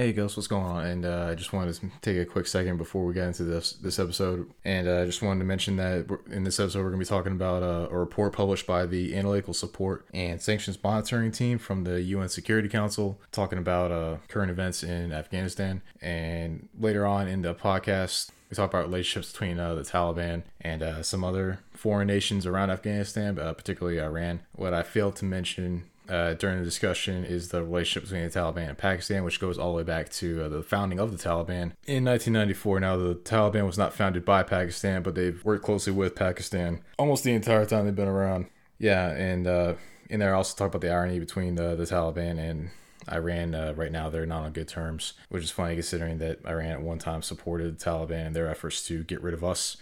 Hey, Ghost, what's going on? And uh, I just wanted to take a quick second before we get into this this episode, and I uh, just wanted to mention that in this episode we're going to be talking about uh, a report published by the Analytical Support and Sanctions Monitoring Team from the UN Security Council, talking about uh, current events in Afghanistan. And later on in the podcast, we talk about relationships between uh, the Taliban and some other foreign nations around Afghanistan, particularly Iran. What I failed to mention uh, during the discussion is the relationship between the Taliban and Pakistan, which goes all the way back to uh, the founding of the Taliban in 1994. Now, the Taliban was not founded by Pakistan, but they've worked closely with Pakistan almost the entire time they've been around. Yeah, and uh, in there, I also talk about the irony between the, the Taliban and Iran. Uh, right now, they're not on good terms, which is funny considering that Iran at one time supported the Taliban in their efforts to get rid of us.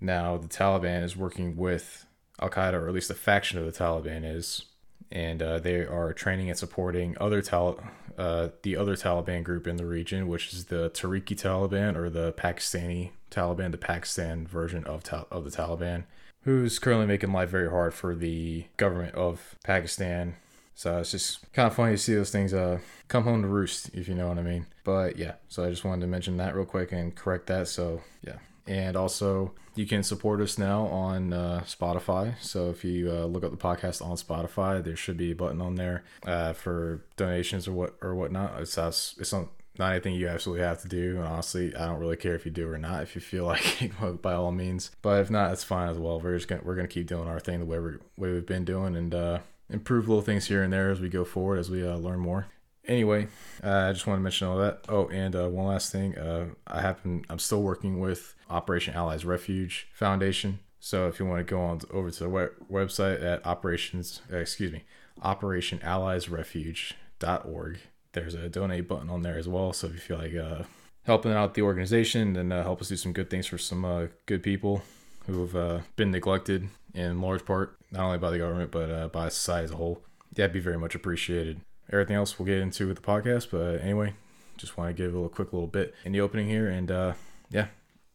Now, the Taliban is working with Al Qaeda, or at least a faction of the Taliban is and uh, they are training and supporting other Tal- uh, the other Taliban group in the region, which is the Tehrik-i Taliban or the Pakistani Taliban, the Pakistan version of ta- of the Taliban, who's currently making life very hard for the government of Pakistan. So it's just kind of funny to see those things uh, come home to roost, if you know what I mean. But yeah, so I just wanted to mention that real quick and correct that. So yeah, and also, you can support us now on uh, Spotify. So if you uh, look up the podcast on Spotify, there should be a button on there uh, for donations or what or whatnot. It's it's not not anything you absolutely have to do. And honestly, I don't really care if you do or not. If you feel like it, by all means. But if not, it's fine as well. We're just gonna we're gonna keep doing our thing the way we way we've been doing and uh, improve little things here and there as we go forward as we uh, learn more anyway, uh, I just want to mention all that. Oh, and uh, one last thing. Uh, I happen I'm still working with Operation Allies Refuge Foundation. So if you want to go on over to the web- website at operations, uh, excuse me, operationalliesrefuge.org, there's a donate button on there as well. So if you feel like uh, helping out the organization, and uh, help us do some good things for some good people who have been neglected in large part, not only by the government, but by society as a whole. That'd be very much appreciated everything else we'll get into with the podcast. But anyway, just want to give a little quick little bit in the opening here, and uh, yeah,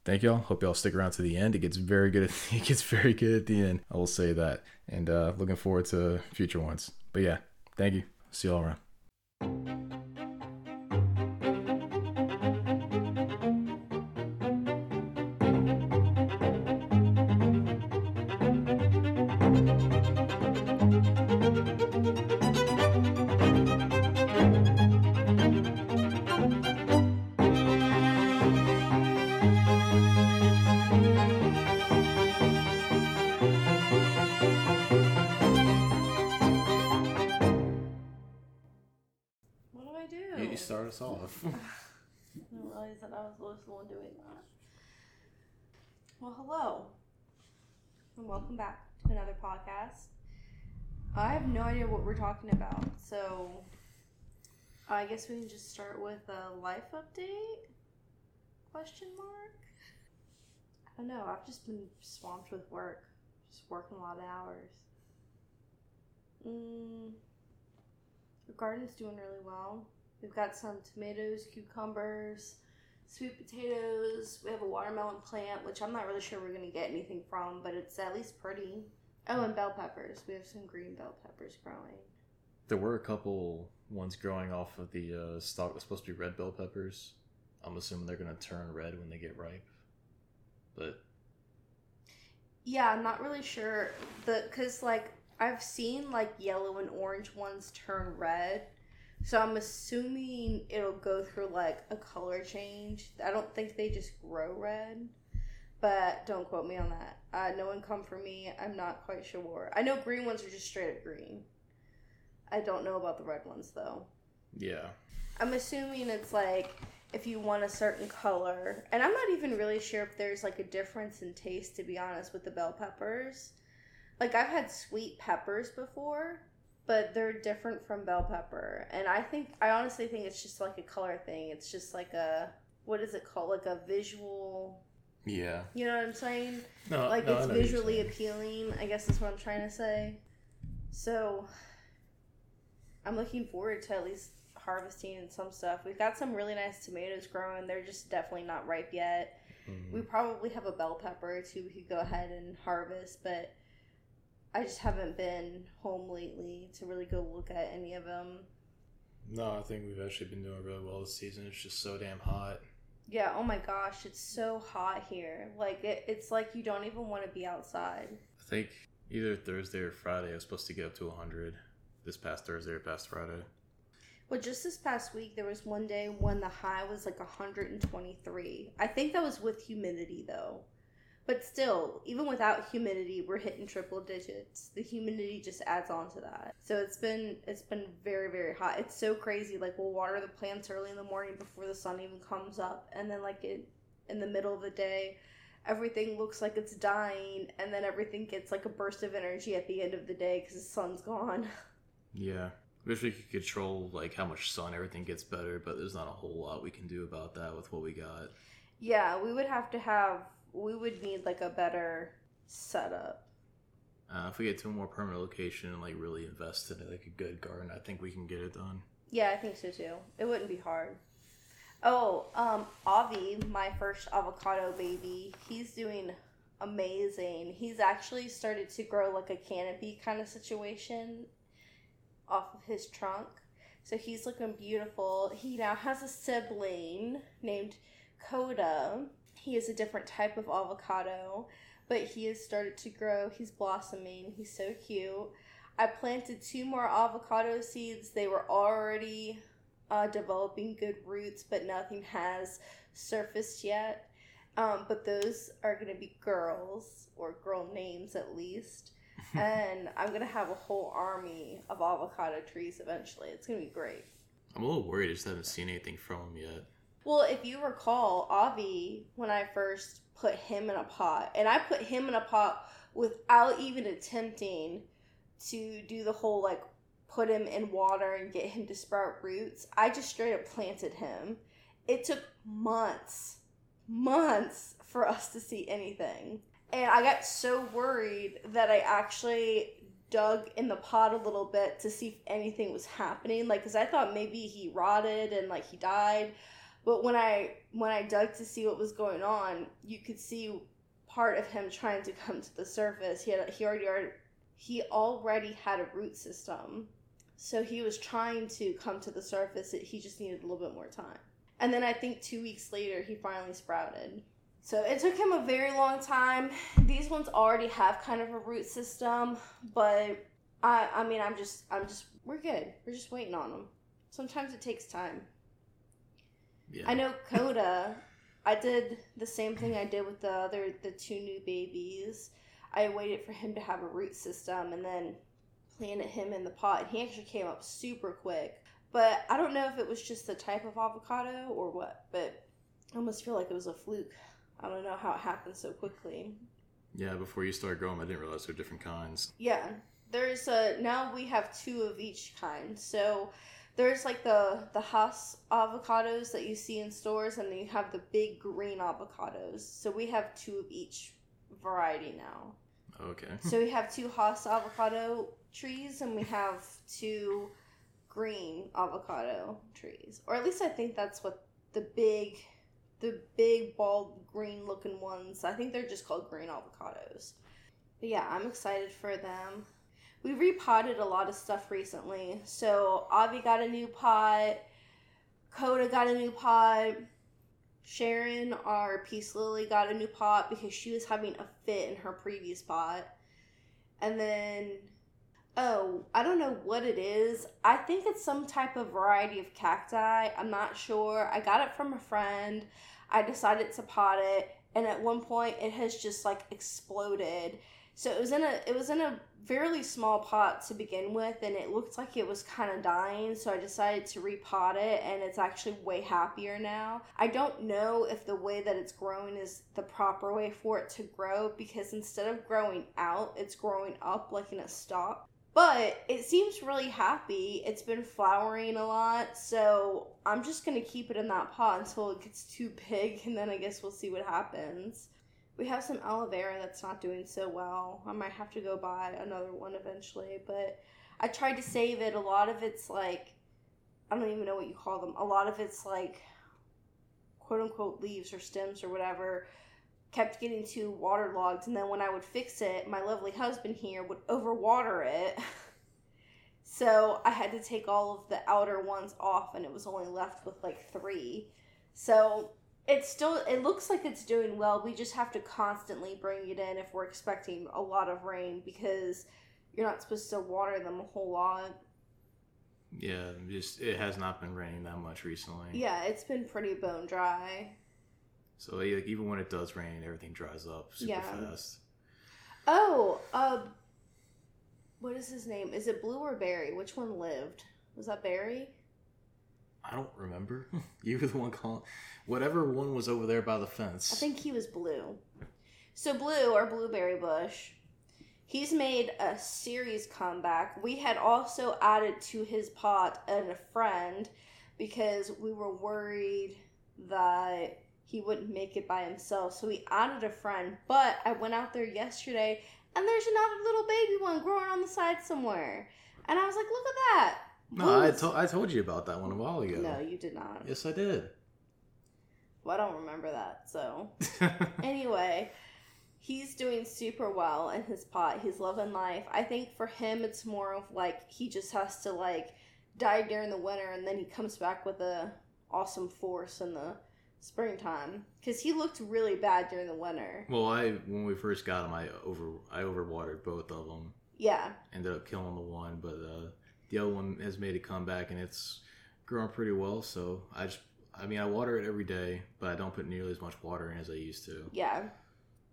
thank y'all. Hope y'all stick around to the end. It gets very good. At, it gets very good at the end. I will say that, and uh, looking forward to future ones. But yeah, thank you. See y'all around. Well, hello, and welcome back to another podcast. I have no idea what we're talking about, so I guess we can just start with a life update? Question mark. I don't know. I've just been swamped with work, just working a lot of hours. Mm, the garden's doing really well. We've got some tomatoes, cucumbers sweet potatoes. We have a watermelon plant, which I'm not really sure we're gonna get anything from, but it's at least pretty. Oh, and bell peppers. We have some green bell peppers growing. There were a couple ones growing off of the uh, stalk that's supposed to be red bell peppers. I'm assuming they're gonna turn red when they get ripe, but yeah, I'm not really sure. The because like I've seen like yellow and orange ones turn red, so I'm assuming it'll go through like a color change. I don't think they just grow red, but don't quote me on that. Uh, no one come for me. I'm not quite sure. I know green ones are just straight up green. I don't know about the red ones though. Yeah. I'm assuming it's like if you want a certain color, and I'm not even really sure if there's like a difference in taste to be honest with the bell peppers. Like I've had sweet peppers before, but they're different from bell pepper. And I think I honestly think it's just like a color thing. It's just like a what is it called? Like a visual Yeah. You know what I'm saying? No, like no, it's visually appealing, I guess is what I'm trying to say. So I'm looking forward to at least harvesting and some stuff. We've got some really nice tomatoes growing. They're just definitely not ripe yet. Mm-hmm. We probably have a bell pepper too we could go ahead and harvest, but I just haven't been home lately to really go look at any of them. No, I think we've actually been doing really well this season. It's just so damn hot. Yeah, oh my gosh, it's so hot here. Like, it, it's like you don't even want to be outside. I think either Thursday or Friday I was supposed to get up to 100 this past Thursday or past Friday. Well, just this past week, there was one day when the high was like 123. I think that was with humidity, though. But still, even without humidity, we're hitting triple digits. The humidity just adds on to that. So it's been it's been very very hot. It's so crazy. Like we'll water the plants early in the morning before the sun even comes up, and then like it in the middle of the day, everything looks like it's dying, and then everything gets like a burst of energy at the end of the day because the sun's gone. Yeah. Wish we could control like how much sun everything gets better, but there's not a whole lot we can do about that with what we got. Yeah, we would have to have we would need like a better setup. Uh, if we get to a more permanent location and like really invest in it, like a good garden, I think we can get it done. Yeah, I think so too. It wouldn't be hard. Oh, um, Avi, my first avocado baby, he's doing amazing. He's actually started to grow like a canopy kind of situation off of his trunk. So he's looking beautiful. He now has a sibling named Coda. He is a different type of avocado, but he has started to grow. He's blossoming. He's so cute. I planted two more avocado seeds. They were already uh, developing good roots, but nothing has surfaced yet. Um, but those are going to be girls, or girl names at least. and I'm going to have a whole army of avocado trees eventually. It's going to be great. I'm a little worried. I just haven't seen anything from them yet. Well, if you recall, Avi, when I first put him in a pot, and I put him in a pot without even attempting to do the whole like put him in water and get him to sprout roots. I just straight up planted him. It took months, months for us to see anything. And I got so worried that I actually dug in the pot a little bit to see if anything was happening. Like, because I thought maybe he rotted and like he died. But when I when I dug to see what was going on, you could see part of him trying to come to the surface. He had he already he already had a root system. So he was trying to come to the surface. He just needed a little bit more time. And then I think 2 weeks later he finally sprouted. So it took him a very long time. These ones already have kind of a root system, but I I mean I'm just I'm just we're good. We're just waiting on them. Sometimes it takes time. Yeah. I know Coda. I did the same thing I did with the other the two new babies. I waited for him to have a root system and then planted him in the pot. And he actually came up super quick. But I don't know if it was just the type of avocado or what. But I almost feel like it was a fluke. I don't know how it happened so quickly. Yeah, before you start growing, I didn't realize there were different kinds. Yeah, there's a now we have two of each kind. So there's like the the Hass avocados that you see in stores, and then you have the big green avocados. So we have two of each variety now. Okay. so we have two Hass avocado trees, and we have two green avocado trees, or at least I think that's what the big, the big bald green looking ones. I think they're just called green avocados. But yeah, I'm excited for them we repotted a lot of stuff recently. So Avi got a new pot, Coda got a new pot, Sharon, our peace lily, got a new pot because she was having a fit in her previous pot. And then oh, I don't know what it is. I think it's some type of variety of cacti. I'm not sure. I got it from a friend. I decided to pot it, and at one point it has just like exploded. So it was in a it was in a fairly small pot to begin with and it looked like it was kind of dying so i decided to repot it and it's actually way happier now. I don't know if the way that it's growing is the proper way for it to grow because instead of growing out it's growing up like in a stalk. But it seems really happy. It's been flowering a lot so i'm just to keep it in that pot until it gets too big and then i guess we'll see what happens we have some aloe vera that's not doing so well. I might have to go buy another one eventually, but I tried to save it. A lot of it's like I don't even know what you call them. A lot of it's like quote unquote leaves or stems or whatever kept getting too waterlogged and then when I would fix it, my lovely husband here would overwater it. So I had to take all of the outer ones off, and it was only left with like three. So it's still it looks like it's doing well. We just have to constantly bring it in if we're expecting a lot of rain because you're not supposed to water them a whole lot. Yeah, just it has not been raining that much recently. Yeah, it's been pretty bone dry. So like, even when it does rain, everything dries up super Yeah. fast. Oh, uh, what is his name? Is it Blue or Barry? Which one lived? Was that Barry? I don't remember. you were the one calling. Whatever one was over there by the fence. I think he was Blue. So Blue or Blueberry Bush, he's made a series comeback. We had also added to his pot and a friend because we were worried that he wouldn't make it by himself. So we added a friend. But I went out there yesterday and there's another little baby one growing on the side somewhere. And I was like, look at that. No, I, to- I told you about that one a while ago. No, you did not. Yes, I did. Well, I don't remember that. So anyway, he's doing super well in his pot. He's loving life. I think for him, it's more of like he just has to like die during the winter, and then he comes back with a awesome force in the springtime. Because he looked really bad during the winter. well, I when we first got him, I over I overwatered both of them. Yeah, Ended up killing the one, but uh, the other one has made a comeback and it's growing pretty well. So I just, I mean, I water it every day, but I don't put nearly as much water in as I used to. yeah.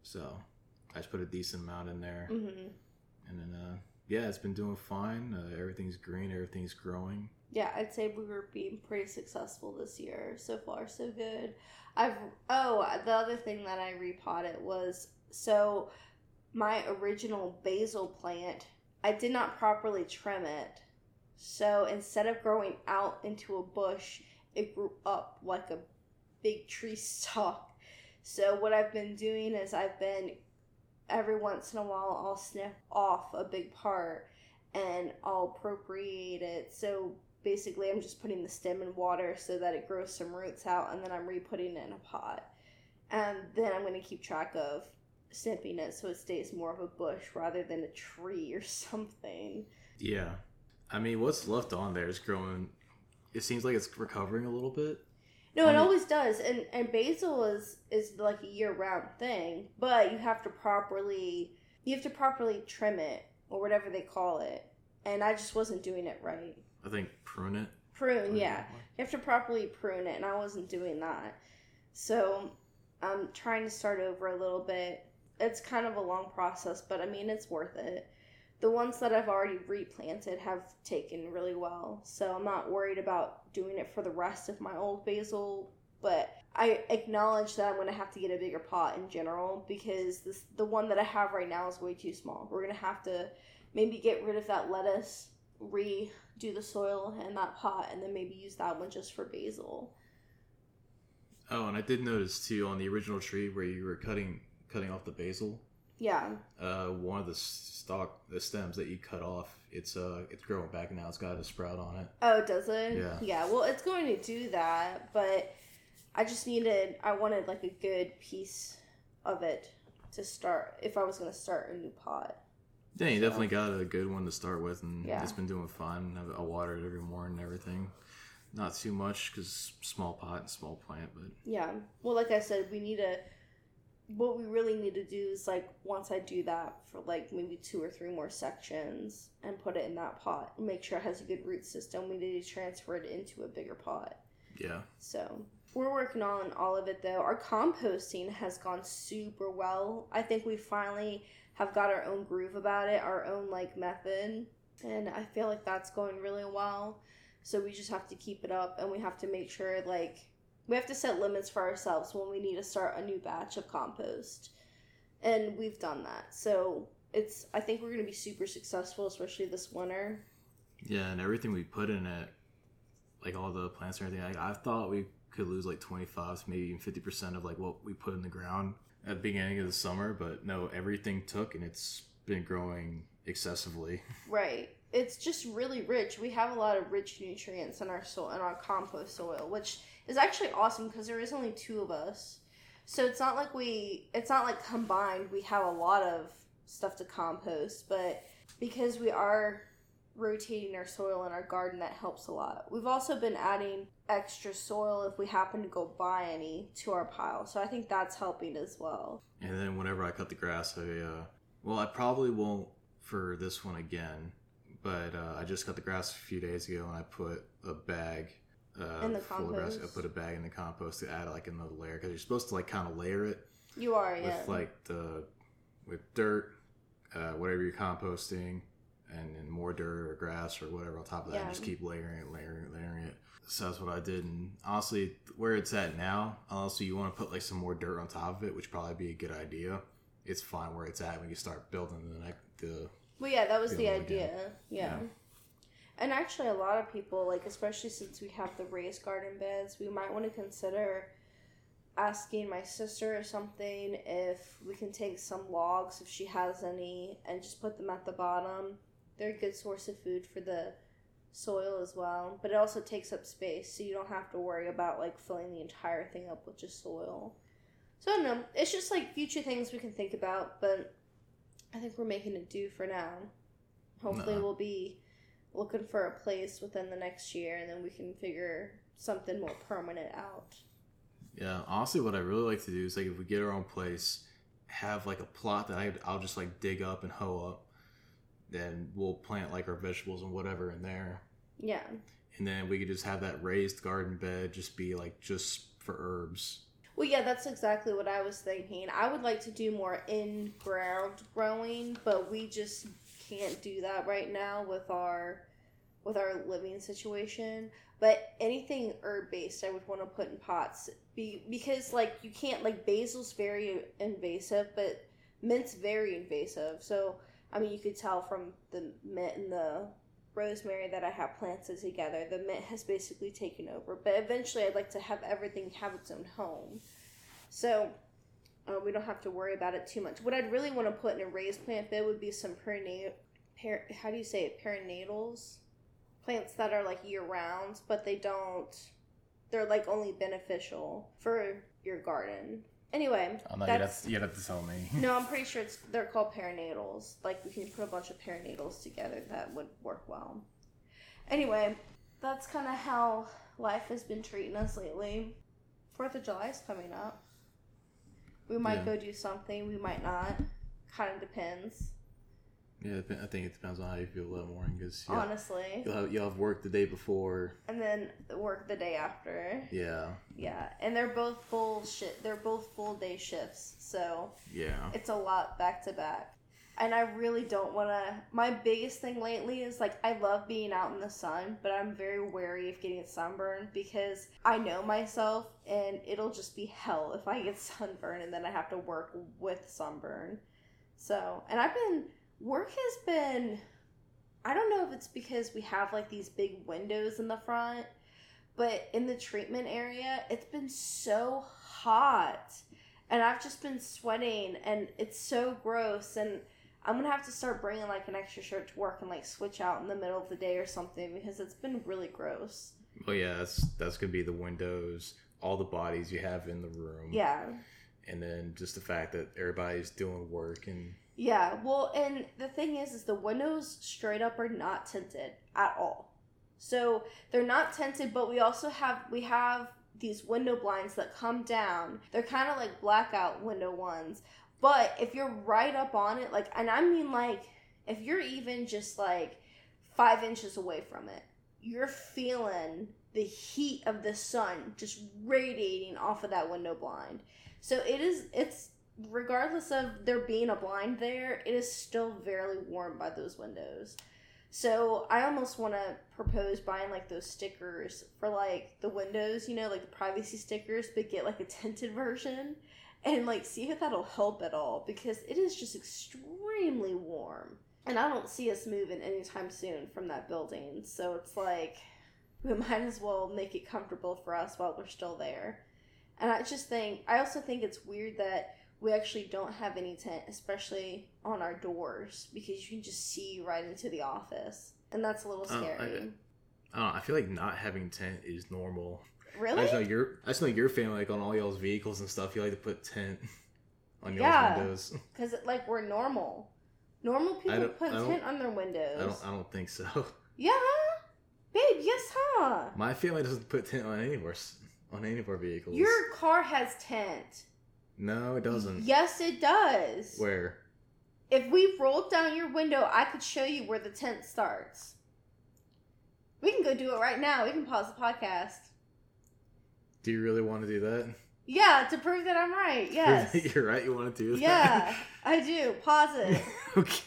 So I just put a decent amount in there, hmm and then uh, yeah, it's been doing fine. Uh, everything's green, everything's growing. Yeah, I'd say we were being pretty successful this year. So far, so good. I've oh, the other thing that I repotted was so my original basil plant. I did not properly trim it, so instead of growing out into a bush, it grew up like a big tree stalk. So what I've been doing is I've been every once in a while I'll snip off a big part and I'll appropriate it. So basically I'm just putting the stem in water so that it grows some roots out and then I'm re-putting it in a pot. And then I'm going to keep track of snipping it so it stays more of a bush rather than a tree or something. Yeah, I mean, what's left on there is growing. It seems like it's recovering a little bit. No, it always does. And and basil is is like a year-round thing, but you have to properly you have to properly trim it or whatever they call it. And I just wasn't doing it right. I think prune it. Prune, yeah. You have to properly prune it, and I wasn't doing that. So I'm trying to start over a little bit. It's kind of a long process, but I mean, it's worth it. The ones that I've already replanted have taken really well, so I'm not worried about doing it for the rest of my old basil. But I acknowledge that I'm going to have to get a bigger pot in general because this the one that I have right now is way too small. We're going to have to maybe get rid of that lettuce, redo the soil in that pot, and then maybe use that one just for basil. Oh, and I did notice too on the original tree where you were cutting cutting off the basil. Yeah, Uh, one of the stalk, the stems that you cut off, it's uh, it's growing back now. It's got a sprout on it. Oh, does it? Yeah. Yeah. Well, it's going to do that, but I just needed. I wanted like a good piece of it to start if I was going to start a new pot. Yeah, you definitely got a good one to start with, and Yeah. it's been doing fine. I- I water it every morning and everything. Not too much because small pot and small plant, but Yeah. Well, like I said, we need to. What we really need to do is like once I do that for like maybe two or three more sections and put it in that pot and make sure it has a good root system. We need to transfer it into a bigger pot. yeah, So we're working on all of it though. Our composting has gone super well. I think we finally have got our own groove about it, our own like method, and I feel like that's going really well. So we just have to keep it up and we have to make sure like we have to set limits for ourselves when we need to start a new batch of compost. And we've done that. So it's I think we're going to be super successful especially this winter. yeah, and everything we put in it, like all the plants and everything. I, I thought we could lose like twenty five, maybe even fifty percent of like what we put in the ground at the beginning of the summer, but no, everything took, and it's been growing excessively. Right. It's just really rich. We have a lot of rich nutrients in our soil in our compost soil, which is actually awesome because there is only two of us. So it's not like we it's not like combined we have a lot of stuff to compost, but because we are rotating our soil in our garden that helps a lot. We've also been adding extra soil if we happen to go buy any to our pile. So I think that's helping as well. And then whenever I cut the grass, I uh, well, I probably won't for this one again, but uh, I just cut the grass a few days ago and I put a bag. Uh, In the full of grass. I put a bag in the compost to add like another layer because you're supposed to like kind of layer it You are, yeah. with like the with dirt, uh, whatever you're composting, and then more dirt or grass or whatever on top of that. and just keep layering it, layering it, layering it. So that's what I did. And honestly, where it's at now, honestly, you want to put like some more dirt on top of it, which probably be a good idea. It's fine where it's at when you start building the next the Well, yeah, that was the idea. Yeah. Yeah. And actually, a lot of people, like, especially since we have the raised garden beds, we might want to consider asking my sister or something if we can take some logs, if she has any, and just put them at the bottom. They're a good source of food for the soil as well, but it also takes up space, so you don't have to worry about, like, filling the entire thing up with just soil. So, I don't know. It's just, like, future things we can think about, but I think we're making it do for now. Hopefully, No. we'll be looking for a place within the next year, and then we can figure something more permanent out. Yeah, honestly, what I really like to do is like if we get our own place, have like a plot that I, I'll just like dig up and hoe up. Then we'll plant like our vegetables and whatever in there, Yeah, and then we could just have that raised garden bed just be like just for herbs. Well, yeah, that's exactly what I was thinking. I would like to do more in ground growing, but we just can't do that right now with our with our living situation. But anything herb based, I would want to put in pots, be because like you can't like basil's very invasive, but mint's very invasive. So I mean, you could tell from the mint and the rosemary that I have planted together, the mint has basically taken over. But eventually, I'd like to have everything have its own home. So uh, we don't have to worry about it too much. What I'd really want to put in a raised plant bed would be some perinatal, per, how do you say it, perinatals? Plants that are like year round, but they don't, they're like only beneficial for your garden. Anyway, Oh no, that's, you'd have to tell me. no, I'm pretty sure it's they're called perinatals. Like we can put a bunch of perinatals together that would work well. Anyway, that's kind of how life has been treating us lately. Fourth of July is coming up. We might Yeah. go do something. We might not. Kind of depends. Yeah, I think it depends on how you feel that morning because Honestly. you'll have, you'll have work the day before. And then work the day after. Yeah, Yeah, and they're both full shit. They're both full day shifts. So yeah. It's a lot back to back. And I really don't want to. My biggest thing lately is like, I love being out in the sun, but I'm very wary of getting sunburned because I know myself and it'll just be hell if I get sunburned and then I have to work with sunburn. So, and I've been, work has been, I don't know if it's because we have like these big windows in the front, but in the treatment area, it's been so hot and I've just been sweating and it's so gross and I'm gonna have to start bringing like an extra shirt to work and like switch out in the middle of the day or something because it's been really gross. Well, yeah, that's that's gonna be the windows, all the bodies you have in the room. Yeah. and then just the fact that everybody's doing work and Yeah. Well, and the thing is, is the windows straight up are not tinted at all. So they're not tinted, but we also have we have these window blinds that come down. They're kind of like blackout window ones. But if you're right up on it, like, and I mean like, if you're even just like five inches away from it, you're feeling the heat of the sun just radiating off of that window blind. So it is, it's regardless of there being a blind there, it is still very warm by those windows. So I almost want to propose buying like those stickers for like the windows, you know, like the privacy stickers, but get like a tinted version and like see if that'll help at all because it is just extremely warm. And I don't see us moving anytime soon from that building. So it's like we might as well make it comfortable for us while we're still there. And I just think, I also think it's weird that we actually don't have any tent, especially on our doors, because you can just see right into the office. And that's a little Oh, I- scary. I don't know, I feel like not having tent is normal. I really? just know your I just know your family like on all y'all's vehicles and stuff. You like to put tent on y'all's Yeah. windows. Because, like, we're normal. Normal people put tent on their windows. I don't. I don't think so. Yeah, babe. Yes, huh? My family doesn't put tent on anywhere s- on any of our vehicles. Your car has tint. No, it doesn't. Yes, it does. Where? If we rolled down your window, I could show you where the tent starts. We can go do it right now. We can pause the podcast. Do you really want to do that? Yeah, to prove that I'm right. Yes. You're right. You want to do that? yeah, I do. Pause it. okay.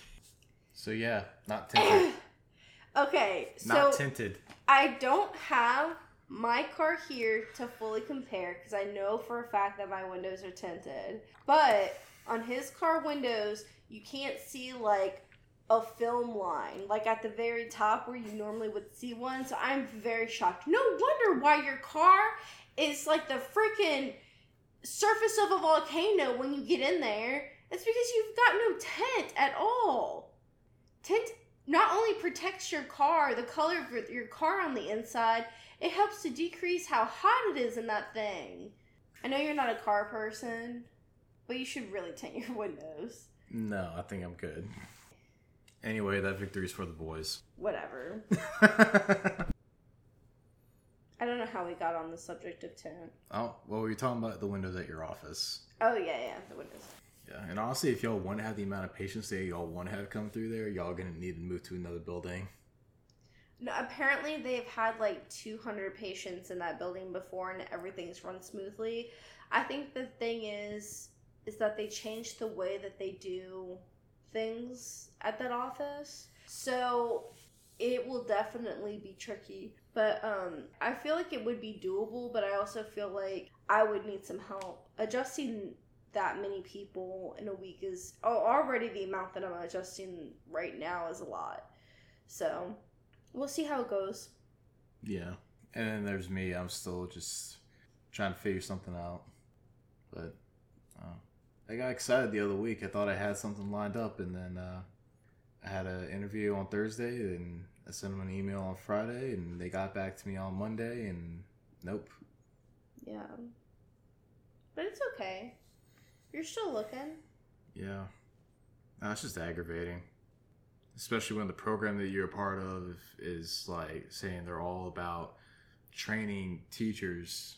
So yeah, not tinted. okay, so not tinted. I don't have my car here to fully compare because I know for a fact that my windows are tinted. But on his car windows, you can't see like a film line, like at the very top where you normally would see one. So I'm very shocked. No wonder why your car is like the freaking surface of a volcano when you get in there. It's because you've got no tint at all. Tint not only protects your car, the color of your- your car on the inside, it helps to decrease how hot it is in that thing. I know you're not a car person, but you should really tint your windows. No, I think I'm good. Anyway, that victory's for the boys. Whatever. I don't know how we got on the subject of tint. oh, well, we were talking about the windows at your office. Oh yeah, yeah, the windows. Yeah, and honestly, if y'all want to have the amount of patients that y'all want to have come through there, y'all gonna need to move to another building. No, apparently they've had like 200 patients in that building before, and everything's run smoothly. I think the thing is, is that they changed the way that they do things at that office. So it will definitely be tricky. But um, I feel like it would be doable, but I also feel like I would need some help. Adjusting that many people in a week is oh, already the amount that I'm adjusting right now is a lot. So we'll see how it goes. Yeah, and then there's me. I'm still just trying to figure something out. But uh, I got excited the other week. I thought I had something lined up, and then uh, I had an interview on Thursday, and I sent them an email on Friday, and they got back to me on Monday, and nope. Yeah. But it's okay. You're still looking. Yeah, no, it's just aggravating, especially when the program that you're a part of is like saying they're all about training teachers,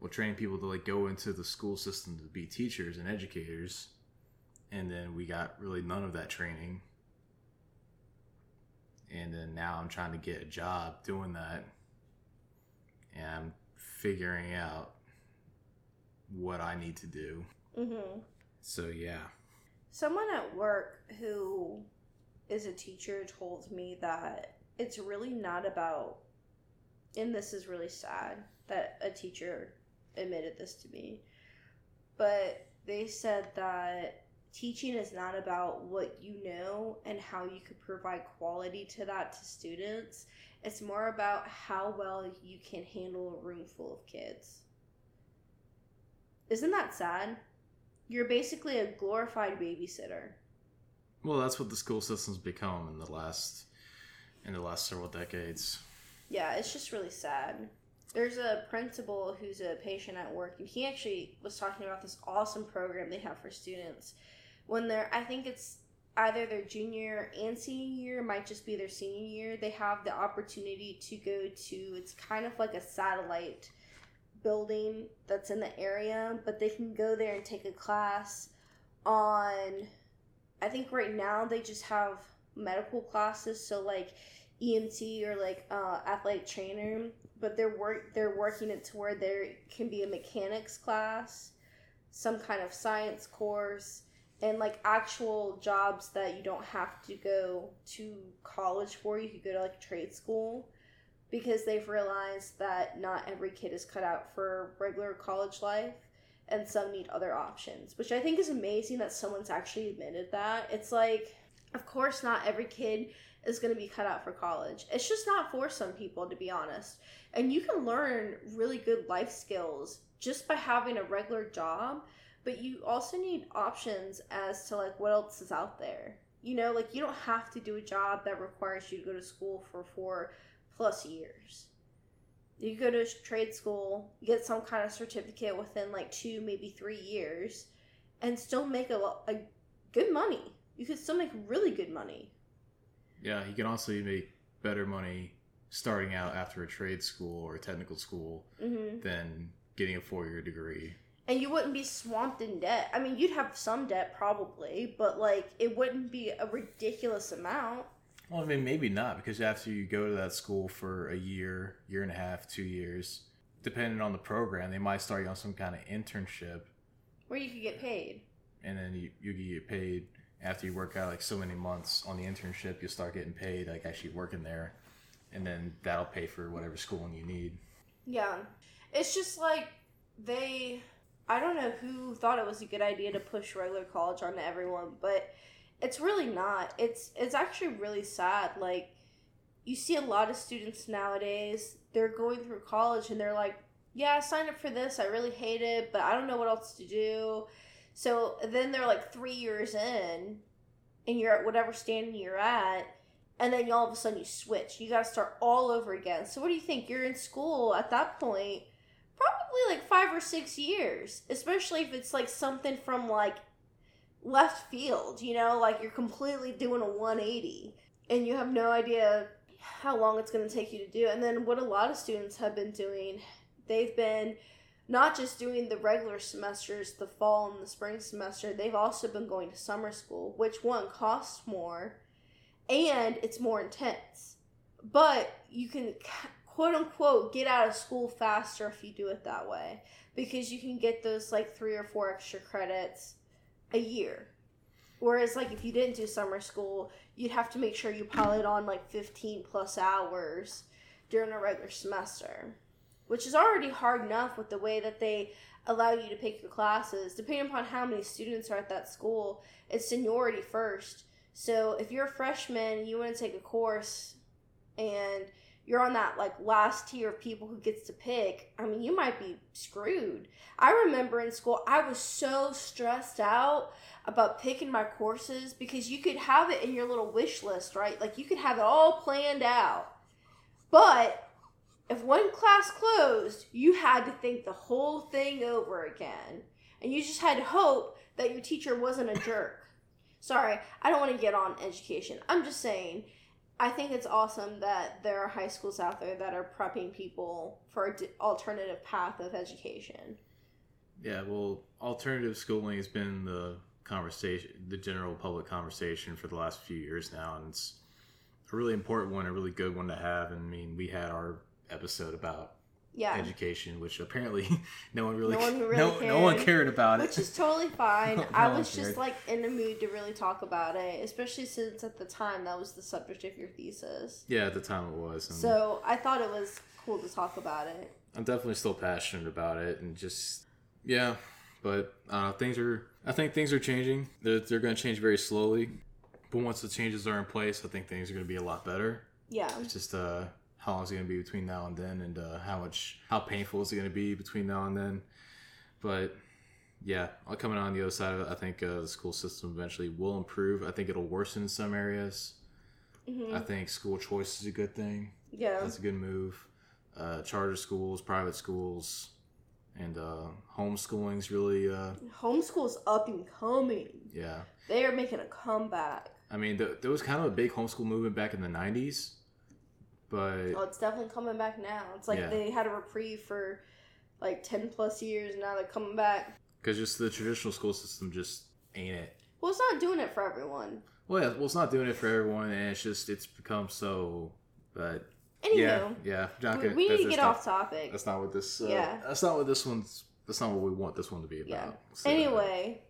well, training people to like go into the school system to be teachers and educators, and then we got really none of that training, and then now I'm trying to get a job doing that, and I'm figuring out what I need to do. Mm-hmm. So yeah. Someone at work who is a teacher told me that it's really not about, and this is really sad that a teacher admitted this to me, but they said that teaching is not about what you know and how you could provide quality to that to students. It's more about how well you can handle a room full of kids. Isn't that sad? You're basically a glorified babysitter. Well, that's what the school system's become in the last in the last several decades. Yeah, it's just really sad. There's a principal who's a patient at work, and he actually was talking about this awesome program they have for students. When they're, I think it's either their junior and senior year, might just be their senior year, they have the opportunity to go to, it's kind of like a satellite building that's in the area, but they can go there and take a class on, I think right now they just have medical classes, so like EMT or like uh, athletic trainer, but they're work they're working it to where there can be a mechanics class, some kind of science course, and like actual jobs that you don't have to go to college for. You could go to like trade school because they've realized that not every kid is cut out for regular college life and some need other options, which I think is amazing that someone's actually admitted that. It's like, of course, not every kid is going to be cut out for college. It's just not for some people, to be honest. And you can learn really good life skills just by having a regular job, but you also need options as to like what else is out there. You know, like you don't have to do a job that requires you to go to school for four plus years. You go to trade school, get some kind of certificate within like two, maybe three years, and still make a, a good money. you could still make really good money. Yeah, you can also make better money starting out after a trade school or a technical school hmm than getting a four year degree. And you wouldn't be swamped in debt. I mean, you'd have some debt probably, but like it wouldn't be a ridiculous amount. Well, I mean, maybe not because after you go to that school for a year, year and a half, two years, depending on the program, they might start you on some kind of internship, Where you could get paid. and then you you get paid after you work out like so many months on the internship. You'll start getting paid like actually working there, and then that'll pay for whatever schooling you need. Yeah. It's just like they I don't know who thought it was a good idea to push regular college onto everyone, but it's really not. It's it's actually really sad. Like you see a lot of students nowadays, they're going through college and they're like, "Yeah, I signed up for this. I really hate it, but I don't know what else to do." So then they're like 3 years in and you're at whatever standing you're at and then all of a sudden you switch. You got to start all over again. So what do you think? You're in school at that point, probably like five or six years, especially if it's like something from like left field. You know, like you're completely doing a 180, and you have no idea how long it's going to take you to do. And then what a lot of students have been doing, they've been not just doing the regular semesters, the fall and the spring semester, they've also been going to summer school, which one costs more and it's more intense. But you can quote unquote get out of school faster if you do it that way because you can get those like three or four extra credits a year. Whereas, like, if you didn't do summer school, you'd have to make sure you pile it on like 15 plus hours during a regular semester, which is already hard enough with the way that they allow you to pick your classes. Depending upon how many students are at that school, it's seniority first. So if you're a freshman and you want to take a course and you're on that like last tier of people who gets to pick, I mean, you might be screwed. I remember in school, I was so stressed out about picking my courses because you could have it in your little wish list, right? Like you could have it all planned out. But if one class closed, you had to think the whole thing over again. And you just had to hope that your teacher wasn't a jerk. Sorry, I don't want to get on education. I'm just saying, I think it's awesome that there are high schools out there that are prepping people for an alternative path of education. Yeah, well, alternative schooling has been the conversation, the general public conversation for the last few years now, and it's a really important one, a really good one to have. And I mean, we had our episode about Yeah. education, which apparently no one really, No one really no, no one cared. cared about Which is totally fine. No I was just cared. like in the mood to really talk about it, especially since at the time that was the subject of your thesis. yeah, at the time it was. And So I thought it was cool to talk about it. I'm definitely still passionate about it, and just yeah, but uh, things are. I think things are changing. They're, they're going to change very slowly, but once the changes are in place, I think things are going to be a lot better. Yeah. It's just uh, how long is it going to be between now and then, and uh, how much, how painful is it going to be between now and then. But yeah, uh, coming on the other side of it, I think uh, the school system eventually will improve. I think it'll worsen in some areas. hmm I think school choice is a good thing. Yeah. That's a good move. Uh, charter schools, private schools, and uh, homeschooling's really, uh, Homeschool's up and coming. yeah. They are making a comeback. I mean, th- there was kind of a big homeschool movement back in the '90s, but Oh, it's definitely coming back now. It's like Yeah. they had a reprieve for like 10 plus years, and now they're coming back. because just the traditional school system just ain't it. Well, it's not doing it for everyone. Well, yeah, well, it's not doing it for everyone, and it's just it's become so. But Anywho, yeah, yeah, John, we, we need to get off topic. That's not what this. Uh, Yeah. that's not what this one's. That's not what we want this one to be about. Yeah. So, Anyway,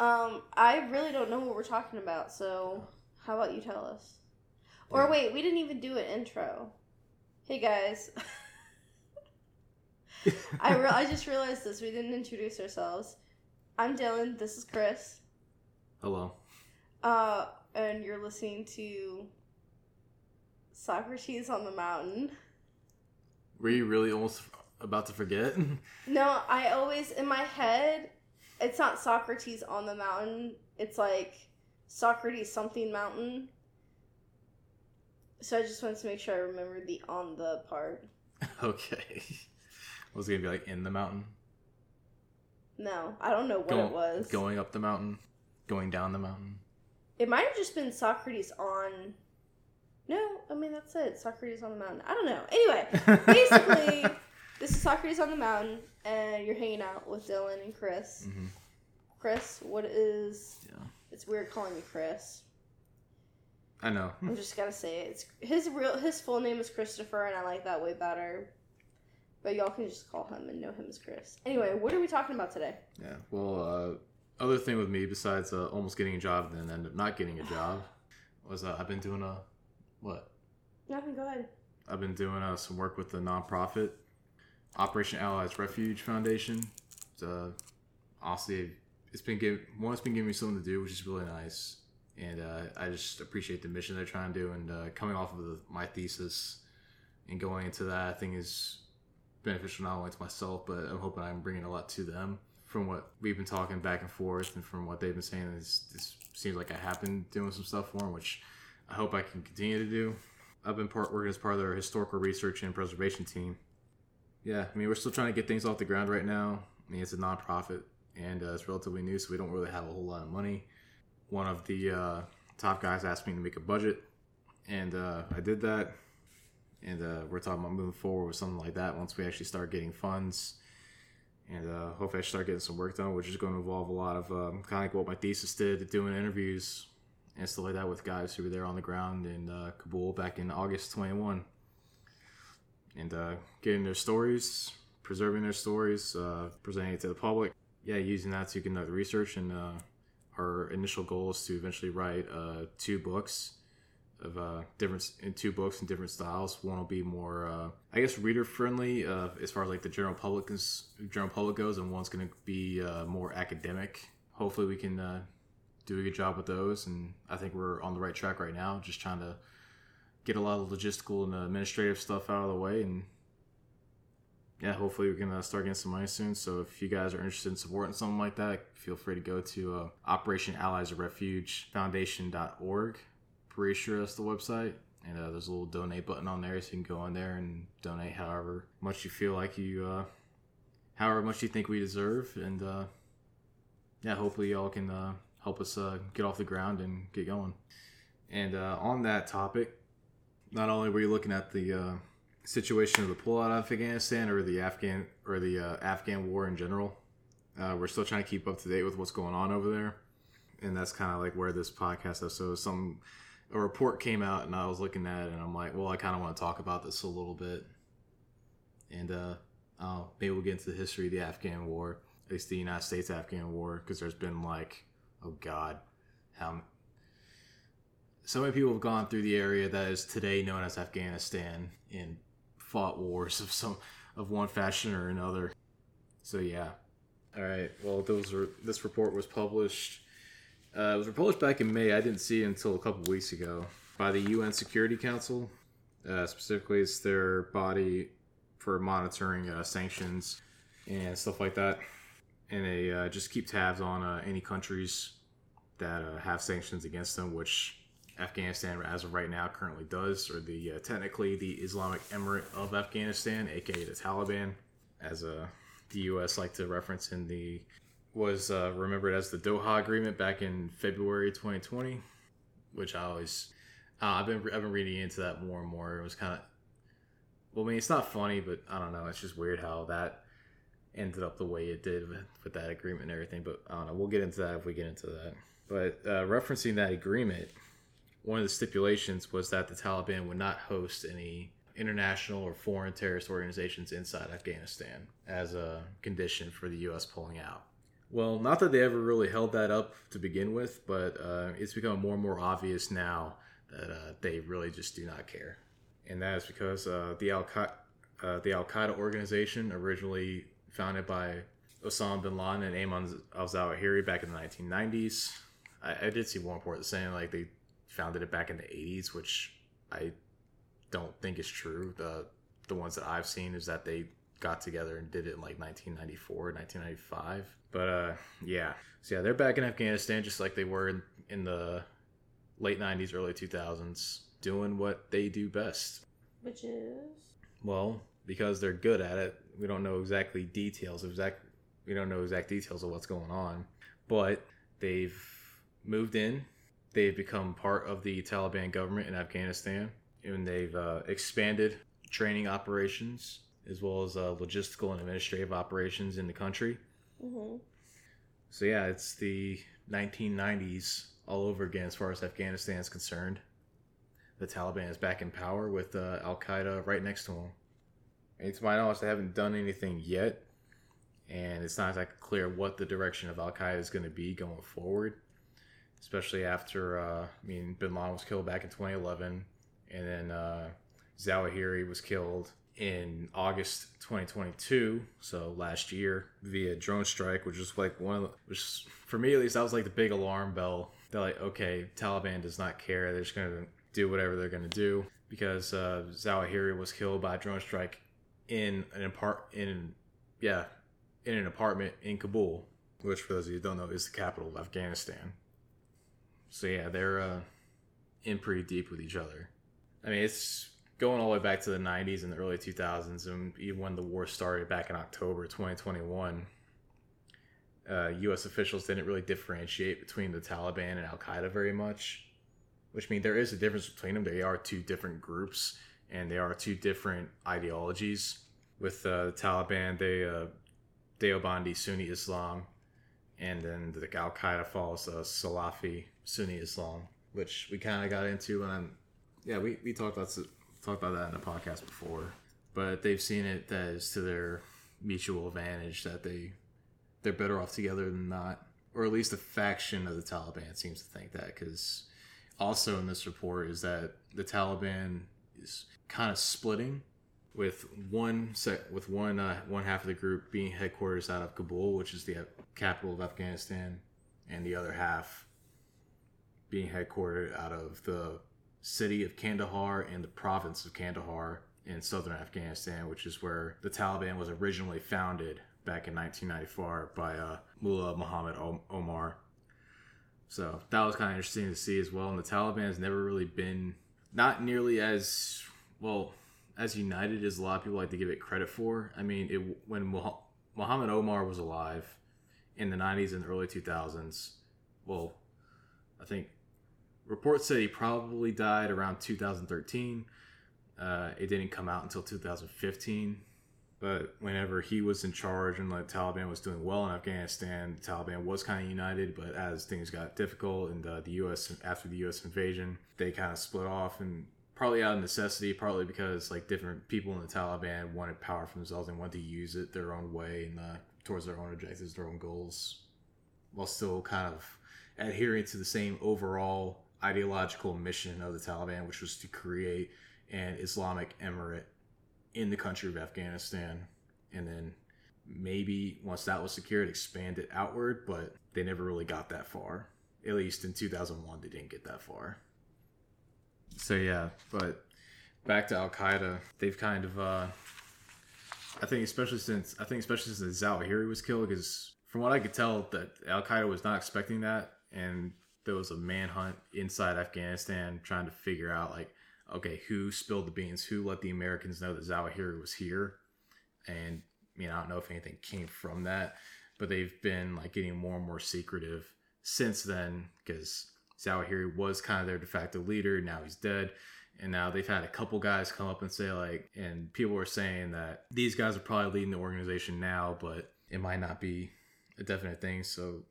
um, I really don't know what we're talking about, so how about you tell us? Or Yeah. wait, we didn't even do an intro. Hey guys. I, re- I just realized this. We didn't introduce ourselves. I'm Dylan. This is Chris. hello. Uh, and you're listening to Socrates on the Mountain. Were you really almost about to forget? No, I always in my head, it's not Socrates on the mountain. It's like Socrates something mountain. So I just wanted to make sure I remembered the on the part. okay. Was it gonna be like in the mountain? No, I don't know what it was. Going up the mountain, going down the mountain. It might have just been Socrates on. No, I mean that's it. Socrates on the mountain. I don't know. Anyway, basically, this is Socrates on the mountain, and you're hanging out with Dylan and Chris. Mhm. Chris, what is? Yeah. It's weird calling you Chris. I know. I'm just gonna say it. It's his real his full name is Christopher, and I like that way better. But y'all can just call him and know him as Chris. Anyway, what are we talking about today? Yeah. Well, uh, other thing with me besides uh, almost getting a job and then end up not getting a job was uh, I've been doing a what? Nothing. Go ahead. I've been doing uh, some work with the nonprofit Operation Allies Refuge Foundation. It's, uh, honestly, it's been give one, it's been giving me something to do, which is really nice, and uh, I just appreciate the mission they're trying to do. And uh, coming off of the, my thesis and going into that, I think is beneficial not only to myself, but I'm hoping I'm bringing a lot to them. From what we've been talking back and forth, and from what they've been saying, this, this seems like I have been doing some stuff for them, which I hope I can continue to do. I've been part working as part of their historical research and preservation team. Yeah, I mean we're still trying to get things off the ground right now. I mean it's a nonprofit and uh, it's relatively new, so we don't really have a whole lot of money. One of the uh, top guys asked me to make a budget, and uh, I did that. And uh, we're talking about moving forward with something like that once we actually start getting funds, and uh, hopefully I start getting some work done, which is going to involve a lot of um, kind of like what my thesis did, doing interviews and stuff like that with guys who were there on the ground in uh, Kabul back in August 21. And uh, getting their stories, preserving their stories, uh, presenting it to the public. Yeah, using that to conduct research. And uh, our initial goal is to eventually write uh, two books of uh, different in two books in different styles. One will be more, uh, I guess, reader friendly uh, as far as like the general public is, general public goes, and one's going to be uh, more academic. Hopefully, we can uh, do a good job with those, and I think we're on the right track right now. Just trying to get a lot of logistical and administrative stuff out of the way, and yeah, hopefully we can uh, start getting some money soon. So if you guys are interested in supporting something like that, feel free to go to uh, Operation Allies of Refuge Foundation.org. Pretty sure that's the website. And uh, there's a little donate button on there, so you can go in there and donate however much you feel like you, uh, however much you think we deserve. And uh, yeah, hopefully y'all can uh, help us uh, get off the ground and get going. And uh, on that topic, not only were you looking at the uh, situation of the pullout of Afghanistan or the Afghan or the uh, Afghan war in general, uh, we're still trying to keep up to date with what's going on over there, and that's kind of like where this podcast episode. Some a report came out, and I was looking at it, and I'm like, well, I kind of want to talk about this a little bit, and uh, uh, maybe we'll get into the history of the Afghan war, at least the United States Afghan war, because there's been like, oh God, how so many people have gone through the area that is today known as Afghanistan and fought wars of some of one fashion or another. So yeah. All right. Well, those were this report was published. Uh, it was published back in May. I didn't see it until a couple weeks ago by the UN Security Council. Uh, specifically, it's their body for monitoring uh, sanctions and stuff like that, and they uh, just keep tabs on uh, any countries that uh, have sanctions against them, which Afghanistan, as of right now, currently does, or the uh, technically the Islamic Emirate of Afghanistan, aka the Taliban, as uh, the U.S. like to reference in the was uh, remembered as the Doha Agreement back in February 2020, which I always uh, I've been I've been reading into that more and more. It was kind of well, I mean, it's not funny, but I don't know. It's just weird how that ended up the way it did with, with that agreement and everything. But I don't know. We'll get into that if we get into that. But uh, referencing that agreement, one of the stipulations was that the Taliban would not host any international or foreign terrorist organizations inside Afghanistan as a condition for the U.S. pulling out. Well, not that they ever really held that up to begin with, but uh, it's become more and more obvious now that uh, they really just do not care, and that is because uh, the Al uh, Qaeda organization, originally founded by Osama bin Laden and Ayman al Zawahiri back in the 1990s, I, I did see one report saying like they founded it back in the 80s, which I don't think is true. The the ones that I've seen is that they got together and did it in like 1994, 1995. But uh, yeah, so yeah, they're back in Afghanistan just like they were in, in the late 90s, early 2000s, doing what they do best. Which is Well, because they're good at it, we don't know exactly details of exact. We don't know exact details of what's going on, but they've moved in they've become part of the Taliban government in Afghanistan, and they've uh, expanded training operations as well as uh, logistical and administrative operations in the country. Mm-hmm. So yeah, it's the 1990s all over again as far as Afghanistan is concerned. The Taliban is back in power with uh, Al Qaeda right next to them. And to my knowledge, they haven't done anything yet, and it's not exactly clear what the direction of Al Qaeda is going to be going forward. Especially after, uh, I mean, Bin Laden was killed back in 2011, and then uh, Zawahiri was killed in August 2022, so last year, via drone strike, which was like one of the, which for me at least, that was like the big alarm bell. They're like, okay, Taliban does not care. They're just gonna do whatever they're gonna do because uh, Zawahiri was killed by a drone strike in an apart in yeah in an apartment in Kabul, which for those of you who don't know is the capital of Afghanistan. So yeah, they're uh, in pretty deep with each other. I mean, it's going all the way back to the 90s and the early 2000s, and even when the war started back in October 2021, uh, U.S. officials didn't really differentiate between the Taliban and Al Qaeda very much. Which means there is a difference between them. They are two different groups, and they are two different ideologies. With uh, the Taliban, they uh, Deobandi Sunni Islam, and then the Al Qaeda follows uh, Salafi Sunni Islam, which we kind of got into when I'm. Yeah, we, we talked about talked about that in the podcast before, but they've seen it as to their mutual advantage that they they're better off together than not, or at least a faction of the Taliban seems to think that. Because also in this report is that the Taliban is kind of splitting, with one set with one uh, one half of the group being headquarters out of Kabul, which is the capital of Afghanistan, and the other half being headquartered out of the city of Kandahar and the province of Kandahar in southern Afghanistan, which is where the Taliban was originally founded back in 1994 by uh, Mullah Muhammad Omar. So that was kind of interesting to see as well. And the Taliban has never really been not nearly as well as united as a lot of people like to give it credit for. I mean, it, when Muhammad Omar was alive in the 90s and early 2000s, well, I think reports say he probably died around 2013. Uh, it didn't come out until 2015. But whenever he was in charge and the Taliban was doing well in Afghanistan, the Taliban was kind of united. But as things got difficult and uh, the U.S. after the U.S. invasion, they kind of split off and partly out of necessity, partly because like different people in the Taliban wanted power for themselves and wanted to use it their own way and uh, towards their own objectives, their own goals, while still kind of adhering to the same overall ideological mission of the Taliban, which was to create an Islamic emirate in the country of Afghanistan. And then maybe once that was secured, expand it outward, but they never really got that far. At least in 2001, they didn't get that far. So, yeah, but back to Al Qaeda, they've kind of, uh, I think, especially since, I think, especially since Zawahiri was killed, because from what I could tell, that Al Qaeda was not expecting that. And there was a manhunt inside Afghanistan trying to figure out like, okay, who spilled the beans, who let the Americans know that Zawahiri was here, and I mean I don't know if anything came from that, but they've been like getting more and more secretive since then because Zawahiri was kind of their de facto leader. Now he's dead. And now they've had a couple guys come up and say, like, and people are saying that these guys are probably leading the organization now, but it might not be a definite thing. So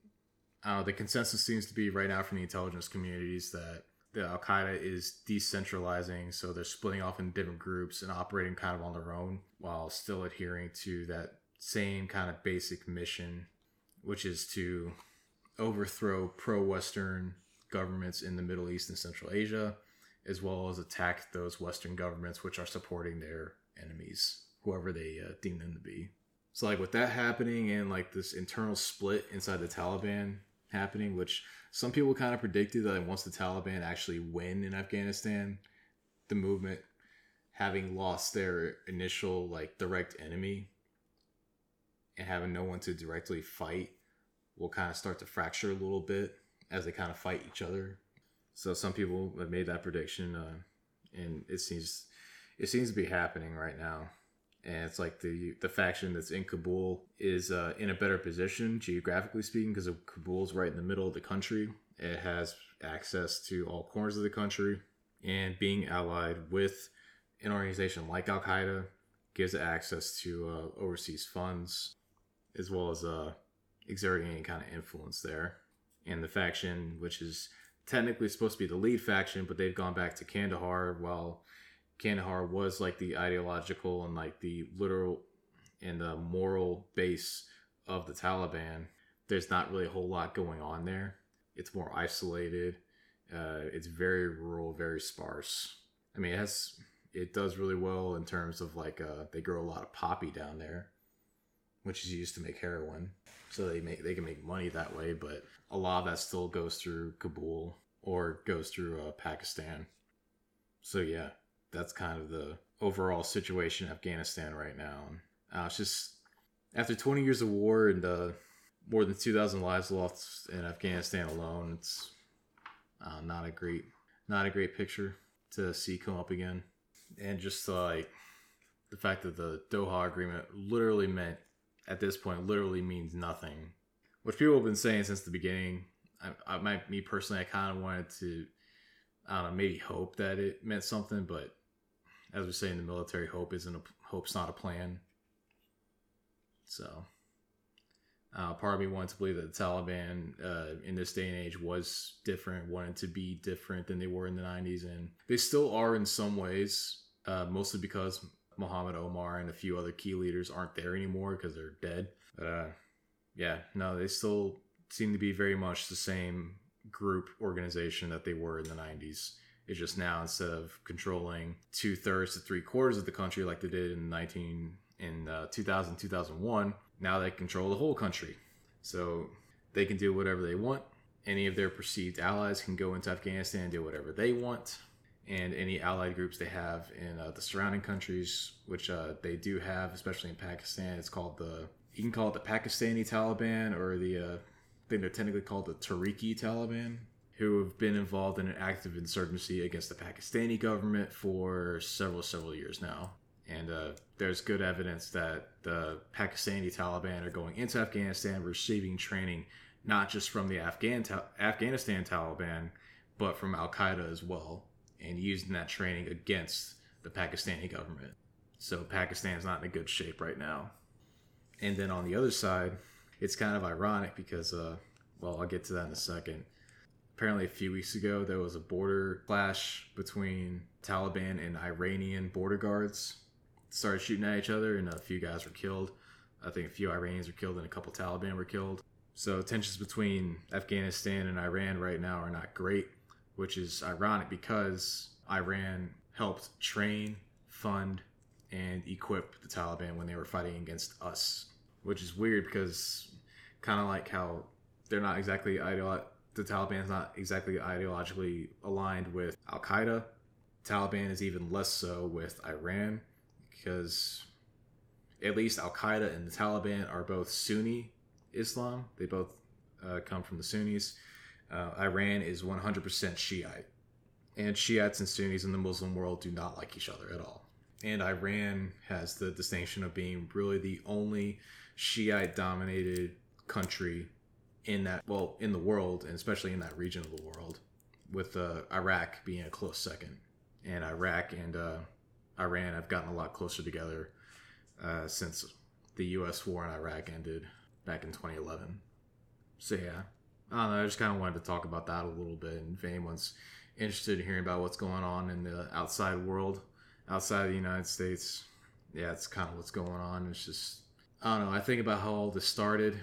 uh, the consensus seems to be right now from the intelligence communities that the Al Qaeda is decentralizing, so they're splitting off in different groups and operating kind of on their own while still adhering to that same kind of basic mission, which is to overthrow pro Western governments in the Middle East and Central Asia, as well as attack those Western governments which are supporting their enemies, whoever they uh, deem them to be. So, like, with that happening and like this internal split inside the Taliban, happening, which some people kind of predicted that once the Taliban actually win in Afghanistan, the movement having lost their initial like direct enemy and having no one to directly fight will kind of start to fracture a little bit as they kind of fight each other. So some people have made that prediction, uh, and it seems it seems to be happening right now and it's like the the faction that's in Kabul is uh, in a better position geographically speaking because Kabul's right in the middle of the country It has access to all corners of the country, and being allied with an organization like Al Qaeda gives it access to uh, overseas funds, as well as uh, exerting any kind of influence there. And the faction, which is technically supposed to be the lead faction, but they've gone back to Kandahar while Kandahar was like the ideological and like the literal and the moral base of the Taliban. There's not really a whole lot going on there. It's more isolated. Uh, it's very rural, very sparse. I mean, it has it does really well in terms of like uh, they grow a lot of poppy down there, which is used to make heroin. So they make they can make money that way, but a lot of that still goes through Kabul or goes through uh, Pakistan. So yeah, that's kind of the overall situation in Afghanistan right now. Uh, it's just after 20 years of war and uh, more than 2,000 lives lost in Afghanistan alone, it's uh, not a great not a great picture to see come up again. And just like the fact that the Doha agreement literally meant at this point literally means nothing, which people have been saying since the beginning. I, I might, me personally, I kind of wanted to, I don't know, maybe hope that it meant something, but as we say in the military, hope isn't a hope's not a plan. So, uh, part of me wanted to believe that the Taliban uh, in this day and age was different, wanted to be different than they were in the 90s, and they still are in some ways, uh, mostly because Mohammed Omar and a few other key leaders aren't there anymore because they're dead. But uh, yeah, no, they still seem to be very much the same group organization that they were in the 90s. It's just now instead of controlling two thirds to three quarters of the country like they did in 19 in uh, 2000 2001, now they control the whole country. So they can do whatever they want. Any of their perceived allies can go into Afghanistan and do whatever they want. And any allied groups they have in uh, the surrounding countries, which uh, they do have, especially in Pakistan, it's called the you can call it the Pakistani Taliban or the uh, I think they're technically called the Tehrik-i Taliban, who have been involved in an active insurgency against the Pakistani government for several, several years now. And uh, there's good evidence that the Pakistani Taliban are going into Afghanistan, receiving training not just from the Afghan ta- Afghanistan Taliban, but from Al Qaeda as well, and using that training against the Pakistani government. So Pakistan's not in a good shape right now. And then on the other side, it's kind of ironic because, uh, well, I'll get to that in a second. Apparently, a few weeks ago, there was a border clash between Taliban and Iranian border guards. Started shooting at each other, and a few guys were killed. I think a few Iranians were killed, and a couple Taliban were killed. So tensions between Afghanistan and Iran right now are not great, which is ironic because Iran helped train, fund, and equip the Taliban when they were fighting against us, which is weird because kind of like how they're not exactly ideolo- the Taliban is not exactly ideologically aligned with Al Qaeda. Taliban is even less so with Iran because at least Al Qaeda and the Taliban are both Sunni Islam. They both uh, come from the Sunnis. Uh, Iran is 100% Shiite. And Shiites and Sunnis in the Muslim world do not like each other at all. And Iran has the distinction of being really the only Shiite dominated country in that, well, in the world, and especially in that region of the world, with uh, Iraq being a close second. And Iraq and uh, Iran have gotten a lot closer together uh, since the U.S. war in Iraq ended back in 2011. So yeah, I don't know. I just kind of wanted to talk about that a little bit, and if anyone's interested in hearing about what's going on in the outside world, outside of the United States, yeah, it's kind of what's going on. It's just I don't know. I think about how all this started,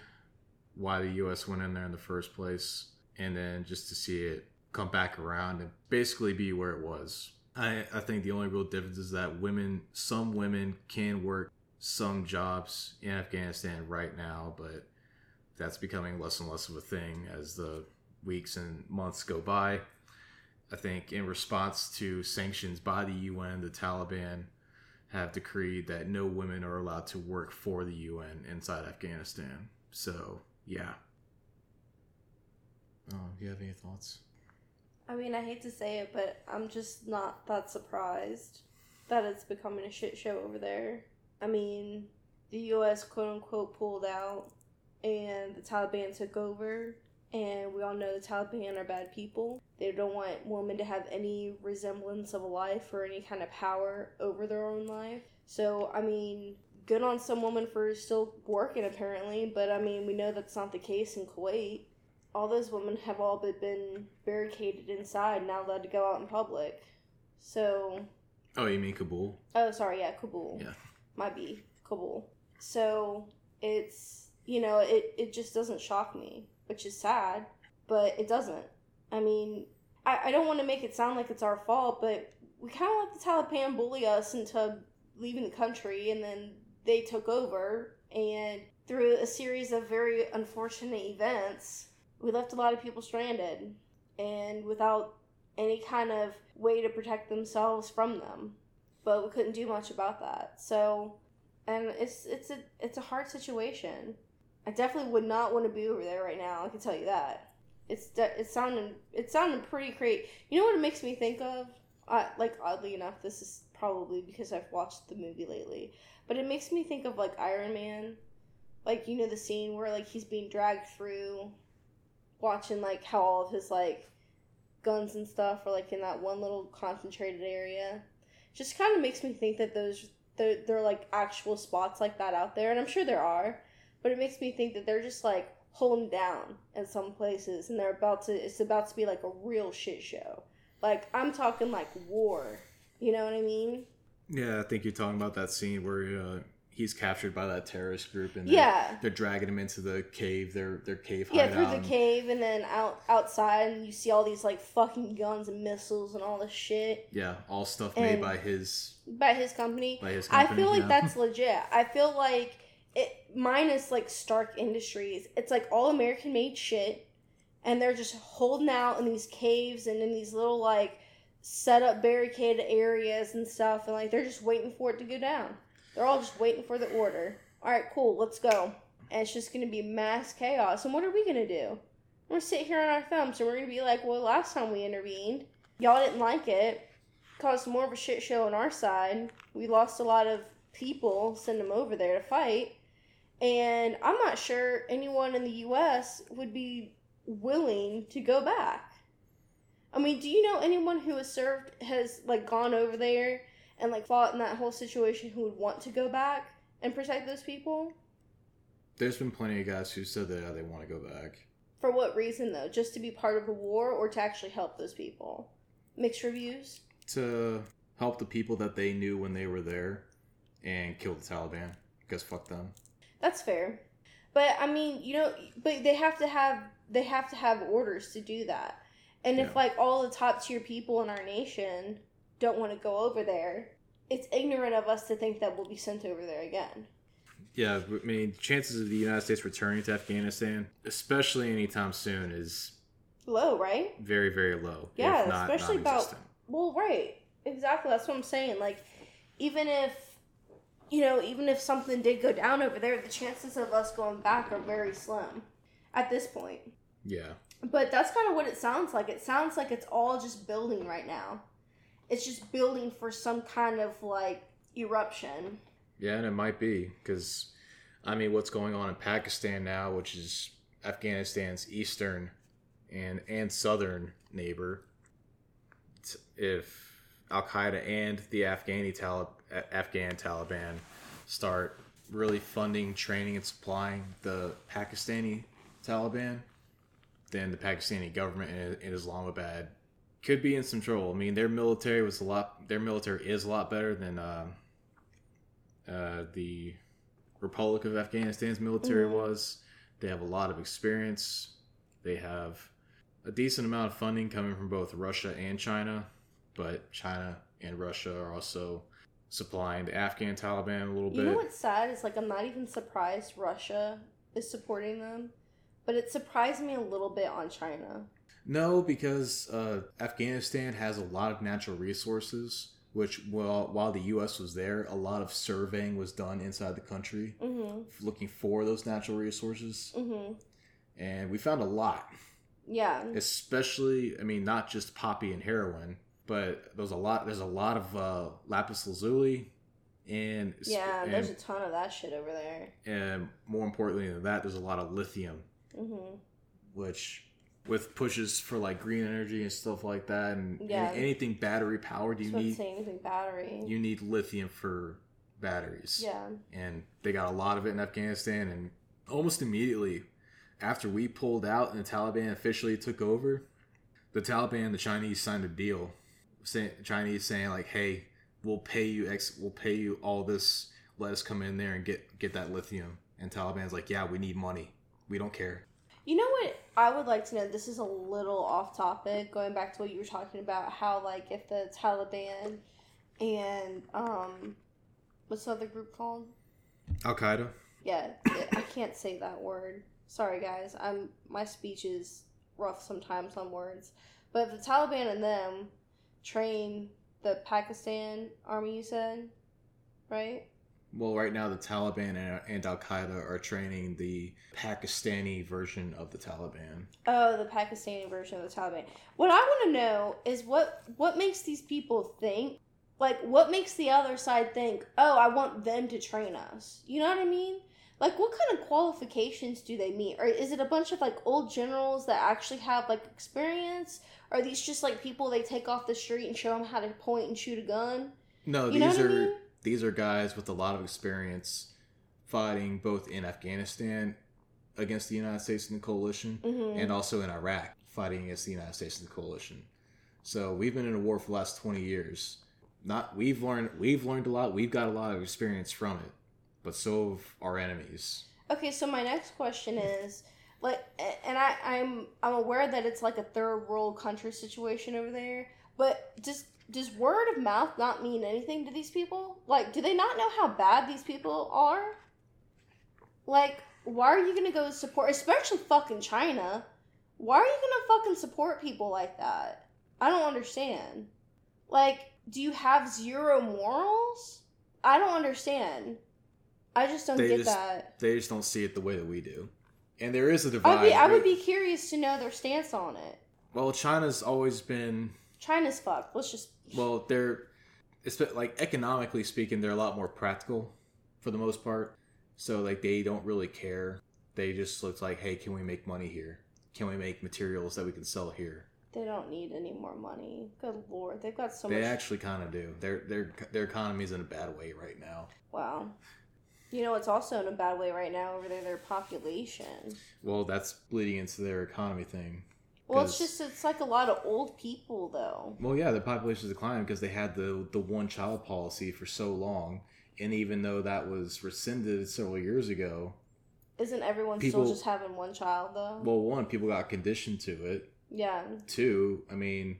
why the U.S. went in there in the first place, and then just to see it come back around and basically be where it was. I, I think the only real difference is that women, some women can work some jobs in Afghanistan right now, but that's becoming less and less of a thing as the weeks and months go by. I think in response to sanctions by the UN, the Taliban have decreed that no women are allowed to work for the UN inside Afghanistan. So, yeah. Oh, do you have any thoughts? I mean, I hate to say it, but I'm just not that surprised that it's becoming a shit show over there. I mean, the US quote unquote pulled out and the Taliban took over, And we all know the Taliban are bad people. They don't want women to have any resemblance of a life or any kind of power over their own life. So, I mean, good on some women for still working apparently, but I mean, we know that's not the case in Kuwait. All those women have all but been barricaded inside, not allowed to go out in public. So, Oh, you mean Kabul? oh, sorry, yeah, Kabul. Yeah. Might be Kabul. So, it's, you know, it, it just doesn't shock me, which is sad, but it doesn't. I mean, I, I don't want to make it sound like it's our fault, but we kind of let the Taliban bully us into leaving the country, and then they took over, and through a series of very unfortunate events, we left a lot of people stranded and without any kind of way to protect themselves from them. But we couldn't do much about that. So, and it's it's a it's a hard situation. I definitely would not want to be over there right now. I can tell you that. It's it's sounding it's sounding pretty great. You know what it makes me think of? Like oddly enough, this is probably because I've watched the movie lately, but it makes me think of like Iron Man. Like you know the scene where like he's being dragged through, watching like how all of his like guns and stuff are like in that one little concentrated area. Just kind of makes me think that those there there are like actual spots like that out there, and I'm sure there are, but it makes me think that they're just like holding down in some places, and they're about to it's about to be like a real shit show. Like I'm talking like war. You know what I mean? Yeah, I think you're talking about that scene where uh, he's captured by that terrorist group, and they're, Yeah. they're dragging him into the cave, their their cave Yeah, through the cave and then out outside, and you see all these like fucking guns and missiles and all this shit Yeah, all stuff made by his by his company. by his I company. feel like yeah. that's legit. I feel like it minus like Stark Industries. It's like all American made shit, and they're just holding out in these caves and in these little like set up barricaded areas and stuff, and like they're just waiting for it to go down. They're all just waiting for the order. All right, cool, let's go. And it's just gonna be mass chaos. And what are we gonna do? We're gonna sit here on our thumbs and we're gonna be like, well, last time we intervened, y'all didn't like it caused more of a shit show on our side. We lost a lot of people, send them over there to fight. And I'm not sure anyone in the US would be willing to go back. I mean, do you know anyone who has served has like gone over there and like fought in that whole situation who would want to go back and protect those people? There's been plenty of guys who said that they want to go back. For what reason though? Just to be part of the war or to actually help those people? Mixed reviews? to help the people that they knew when they were there and kill the Taliban because fuck them. That's fair. But I mean, you know, but they have to have they have to have orders to do that. And if like all the top tier people in our nation don't want to go over there, it's ignorant of us to think that we'll be sent over there again. Yeah, I mean, chances of the United States returning to Afghanistan, especially anytime soon, is Low, right? very, very low. Yeah, not especially about- Well, right. Exactly. That's what I'm saying. Like even if you know, even if something did go down over there, the chances of us going back are very slim at this point. Yeah, But that's kind of what it sounds like. It sounds like it's all just building right now. It's just building for some kind of like eruption. yeah, and it might be because, I mean, what's going on in Pakistan now, which is Afghanistan's eastern and and southern neighbor. If Al Qaeda and the Afghani Talib, Afghan Taliban start really funding, training, and supplying the Pakistani Taliban, then the Pakistani government in, Islamabad could be in some trouble. I mean, their military was a lot. Their military is a lot better than uh, uh, the Republic of Afghanistan's military Mhm. was. They have a lot of experience. They have a decent amount of funding coming from both Russia and China, but China and Russia are also supplying the Afghan Taliban a little You bit. You know what's sad is like I'm not even surprised Russia is supporting them, but it surprised me a little bit on China. No, because uh, Afghanistan has a lot of natural resources, which while while the U.S. was there, a lot of surveying was done inside the country, Mhm. looking for those natural resources, Mhm. and we found a lot. Yeah. Especially, I mean, not just poppy and heroin, but there's a lot. There's a lot of uh, lapis lazuli, and Yeah, and, there's a ton of that shit over there. and more importantly than that, there's a lot of lithium. Mhm. which with pushes for like green energy and stuff like that, and, Yeah. anything battery powered, you was about to need anything battery. you need lithium for batteries. yeah. and they got a lot of it in Afghanistan. And almost immediately after we pulled out and the Taliban officially took over, the Taliban and the Chinese signed a deal. Saying Chinese saying like, "Hey, we'll pay you X, we'll pay you all this. Let us come in there and get get that lithium." And Taliban's like, "Yeah, we need money. We don't care." You know what I would like to know? This is a little off topic, going back to what you were talking about, how like if the Taliban and um, what's the other group called? Al Qaeda. Yeah, I can't say that word. Sorry, guys. I'm my speech is rough sometimes on words. But if the Taliban and them train the Pakistan army, you said, right? Well, right now the Taliban and, and Al Qaeda are training the Pakistani version of the Taliban. Oh, the Pakistani version of the Taliban. What I want to know is what what makes these people think, like what makes the other side think, "Oh, I want them to train us." You know what I mean? Like what kind of qualifications do they meet? Or is it a bunch of like old generals that actually have like experience? Or are these just like people they take off the street and show them how to point and shoot a gun? No, You know these what I are mean? These are guys with a lot of experience fighting both in Afghanistan against the United States and the coalition, Mm-hmm. and also in Iraq fighting against the United States and the coalition. So we've been in a war for the last twenty years. Not we've learned we've learned a lot. We've got a lot of experience from it, but so have our enemies. Okay, so my next question is like and I, I'm I'm aware that it's like a third world country situation over there, but does does word of mouth not mean anything to these people? Like, do they not know how bad these people are? Like, why are you gonna go support especially fucking China? Why are you gonna fucking support people like that? I don't understand. Like, do you have zero morals? I don't understand. I just don't They get just- that. They just don't see it the way that we do, and there is a divide. I'd be, I would be curious to know their stance on it. well, China's always been China's fucked. Let's just. Well, they're it's like economically speaking, they're a lot more practical for the most part. So like they don't really care. They just look like, hey, can we make money here? Can we make materials that we can sell here? They don't need any more money. Good lord, they've got so they much. actually kind of do. Their their their economy's in a bad way right now. wow. You know, it's also in a bad way right now over there. Their population. Well, that's bleeding into their economy thing. Well, it's just it's like a lot of old people though. Well, yeah, the population's declining because they had the the one child policy for so long, and even though that was rescinded several years ago, Isn't everyone People- still just having one child though? well, one people got conditioned to it. yeah. Two, I mean,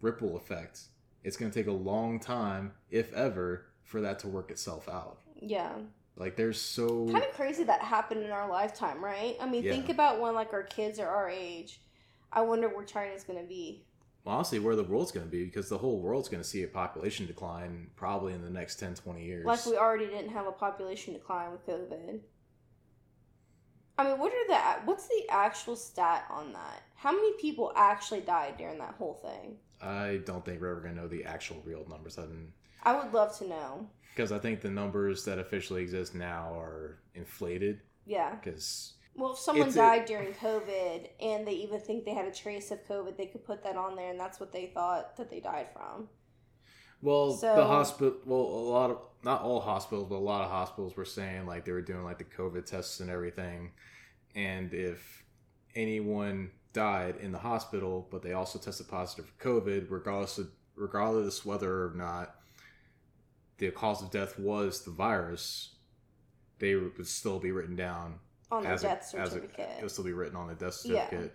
ripple effect. It's going to take a long time, if ever, for that to work itself out. Yeah. Like, there's so. Kind of crazy that happened in our lifetime, right? I mean, Yeah. think about when like our kids are our age. I wonder where China's gonna be. Well, honestly, where the world's going to be, because the whole world's going to see a population decline probably in the next 10, 20 years. Like we already didn't have a population decline with COVID. I mean, what are the what's the actual stat on that? How many people actually died during that whole thing? I don't think we're ever going to know the actual real numbers. I would love to know. Because I think the numbers that officially exist now are inflated. Yeah. Because Well, if someone It's a- died during COVID and they even think they had a trace of COVID, they could put that on there, and that's what they thought that they died from. Well, So- the hospital, well, a lot of, not all hospitals, but a lot of hospitals were saying like they were doing like the COVID tests and everything. And if anyone died in the hospital, but they also tested positive for COVID, regardless of, regardless whether or not the cause of death was the virus, they would still be written down On the death certificate. it will still be written on the death Yeah. certificate.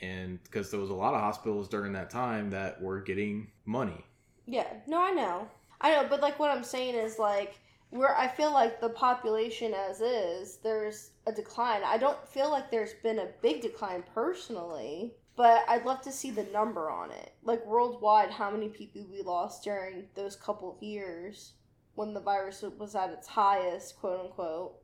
And because there was a lot of hospitals during that time that were getting money. Yeah, no, I know. I know, but like what I'm saying is like where I feel like the population as is, there's a decline. I don't feel like there's been a big decline personally, but I'd love to see the number on it. Like worldwide, how many people we lost during those couple of years when the virus was at its highest, quote unquote.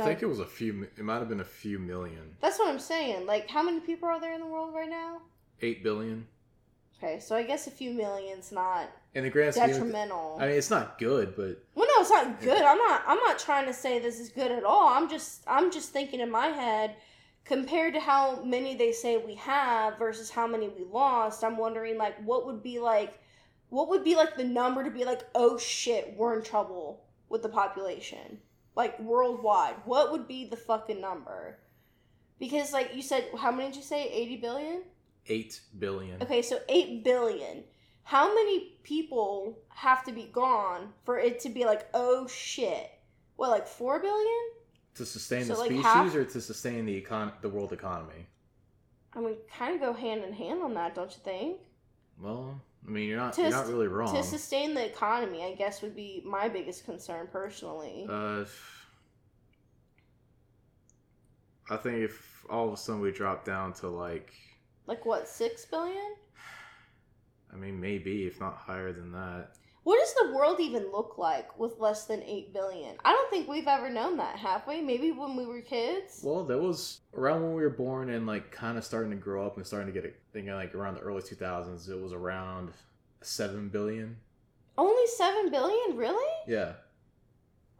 I think it was a few. It might have been a few million. That's what I'm saying. Like, how many people are there in the world right now? Eight billion. Okay, so I guess a few million's not In the grand detrimental. I mean, it's not good, but Well, no, it's not good. I'm not. I'm not trying to say this is good at all. I'm just. I'm just thinking in my head. compared to how many they say we have versus how many we lost, I'm wondering like what would be like what would be like the number to be like, oh shit, we're in trouble with the population? Like worldwide. What would be the fucking number? Because like you said, how many did you say? 80 billion? Eight billion. Okay, so 8 billion. How many people have to be gone for it to be like, oh shit? What, like 4 billion? To sustain So, the like, species half- or to sustain the econ- the world economy? I mean, kind of go hand in hand on that, don't you think? Well, I mean, you're not To you're not really wrong. To sustain the economy, I guess would be my biggest concern personally. Uh, I think if all of a sudden we drop down to like, like what, 6 billion? I mean, maybe if not higher than that. What does the world even look like with less than 8 billion? I don't think we've ever known that, have we? Maybe when we were kids? Well, that was around when we were born and like kind of starting to grow up and starting to get it. Thinking like around the early 2000s, it was around seven billion. Only 7 billion? Really? Yeah,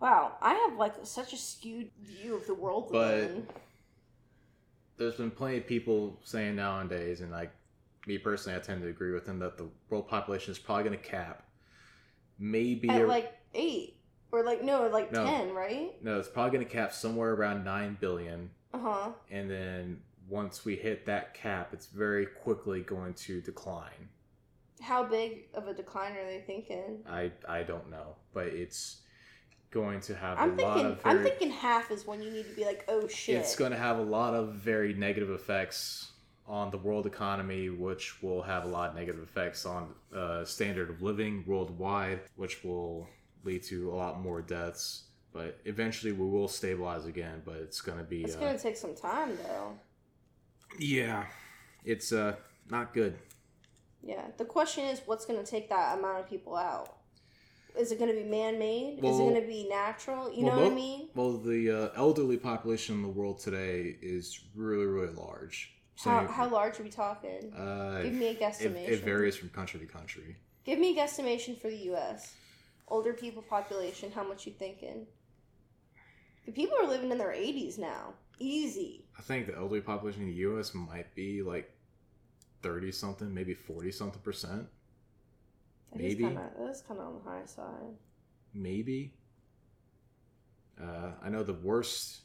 Wow, I have like such a skewed view of the world But- in. there's been plenty of people saying nowadays, and like me personally, I tend to agree with them that the world population is probably going to cap. Maybe At a- like 8. Or like, no, like No. 10, right? no, it's probably going to cap somewhere around nine billion. Uh huh. and then once we hit that cap, it's very quickly going to decline. How big of a decline are they thinking? I I don't know, but it's going to have I'm a lot of very, I'm thinking half is when you need to be like, oh shit. it's going to have a lot of very negative effects on the world economy, which will have a lot of negative effects on uh, standard of living worldwide, which will lead to a lot more deaths. But eventually, we will stabilize again. But it's going to be It's uh, gonna take some time though. yeah, it's uh not good. Yeah. The question is, what's gonna take that amount of people out? Is it gonna be man-made? is it gonna be natural? You well, know what I mean? Well, the uh, elderly population in the world today is really, really large. So, How, how large are we talking? uh, Give me a it, guesstimation. it varies from country to country. Give me a guesstimation for the U.S. Older people population. How much you thinking? The people are living in their 80s now. Easy. I think the elderly population in the U.S. might be like thirty something, maybe forty something percent, That Maybe. kinda, that is kind of on the high side. maybe. Uh, I know the worst.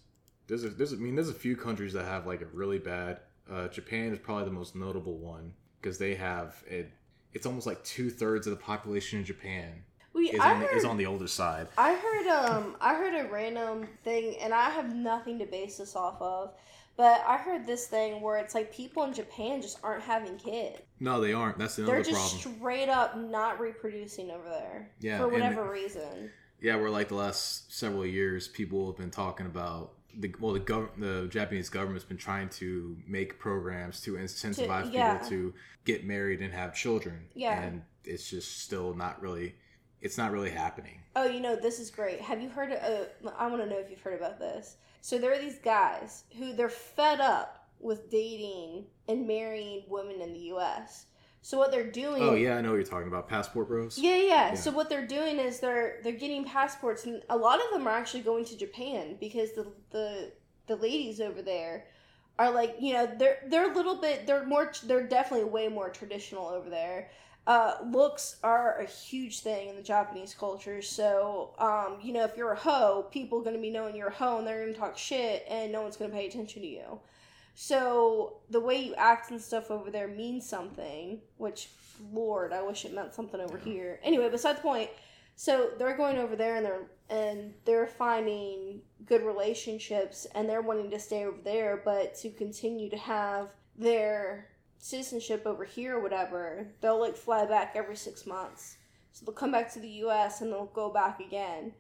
There's a, there's a, I mean there's a few countries that have like a really bad. Uh, Japan is probably the most notable one because they have it. It's almost like two thirds of the population in Japan We, is on, the, heard, is on the older side. I heard um I heard a random thing and I have nothing to base this off of, but I heard this thing where it's like people in Japan just aren't having kids. No, they aren't. That's the only problem. They're just problem. straight up not reproducing over there. Yeah, For and- whatever reason. Yeah, where like the last several years, people have been talking about the well, the gov- the Japanese government's been trying to make programs to incentivize yeah. people to get married and have children. Yeah. and it's just still not really, it's not really happening. Oh, you know, this is great. Have you heard of, uh, I want to know if you've heard about this. So there are these guys who they're fed up with dating and marrying women in the US. So what they're doing Oh yeah, I know what you're talking about. Passport bros. Yeah, yeah, Yeah. So what they're doing is they're they're getting passports, and a lot of them are actually going to Japan because the the the ladies over there are like you know they're they're a little bit they're more they're definitely way more traditional over there. Uh, looks are a huge thing in the Japanese culture. So um, you know if you're a hoe, people are gonna be knowing you're a hoe, and they're gonna talk shit, and no one's gonna pay attention to you. So the way you act and stuff over there means something, which Lord, I wish it meant something over here. Anyway, beside the point. So they're going over there and they're and they're finding good relationships and they're wanting to stay over there, but to continue to have their citizenship over here or whatever, they'll like fly back every six months. So they'll come back to the U.S. and they'll go back again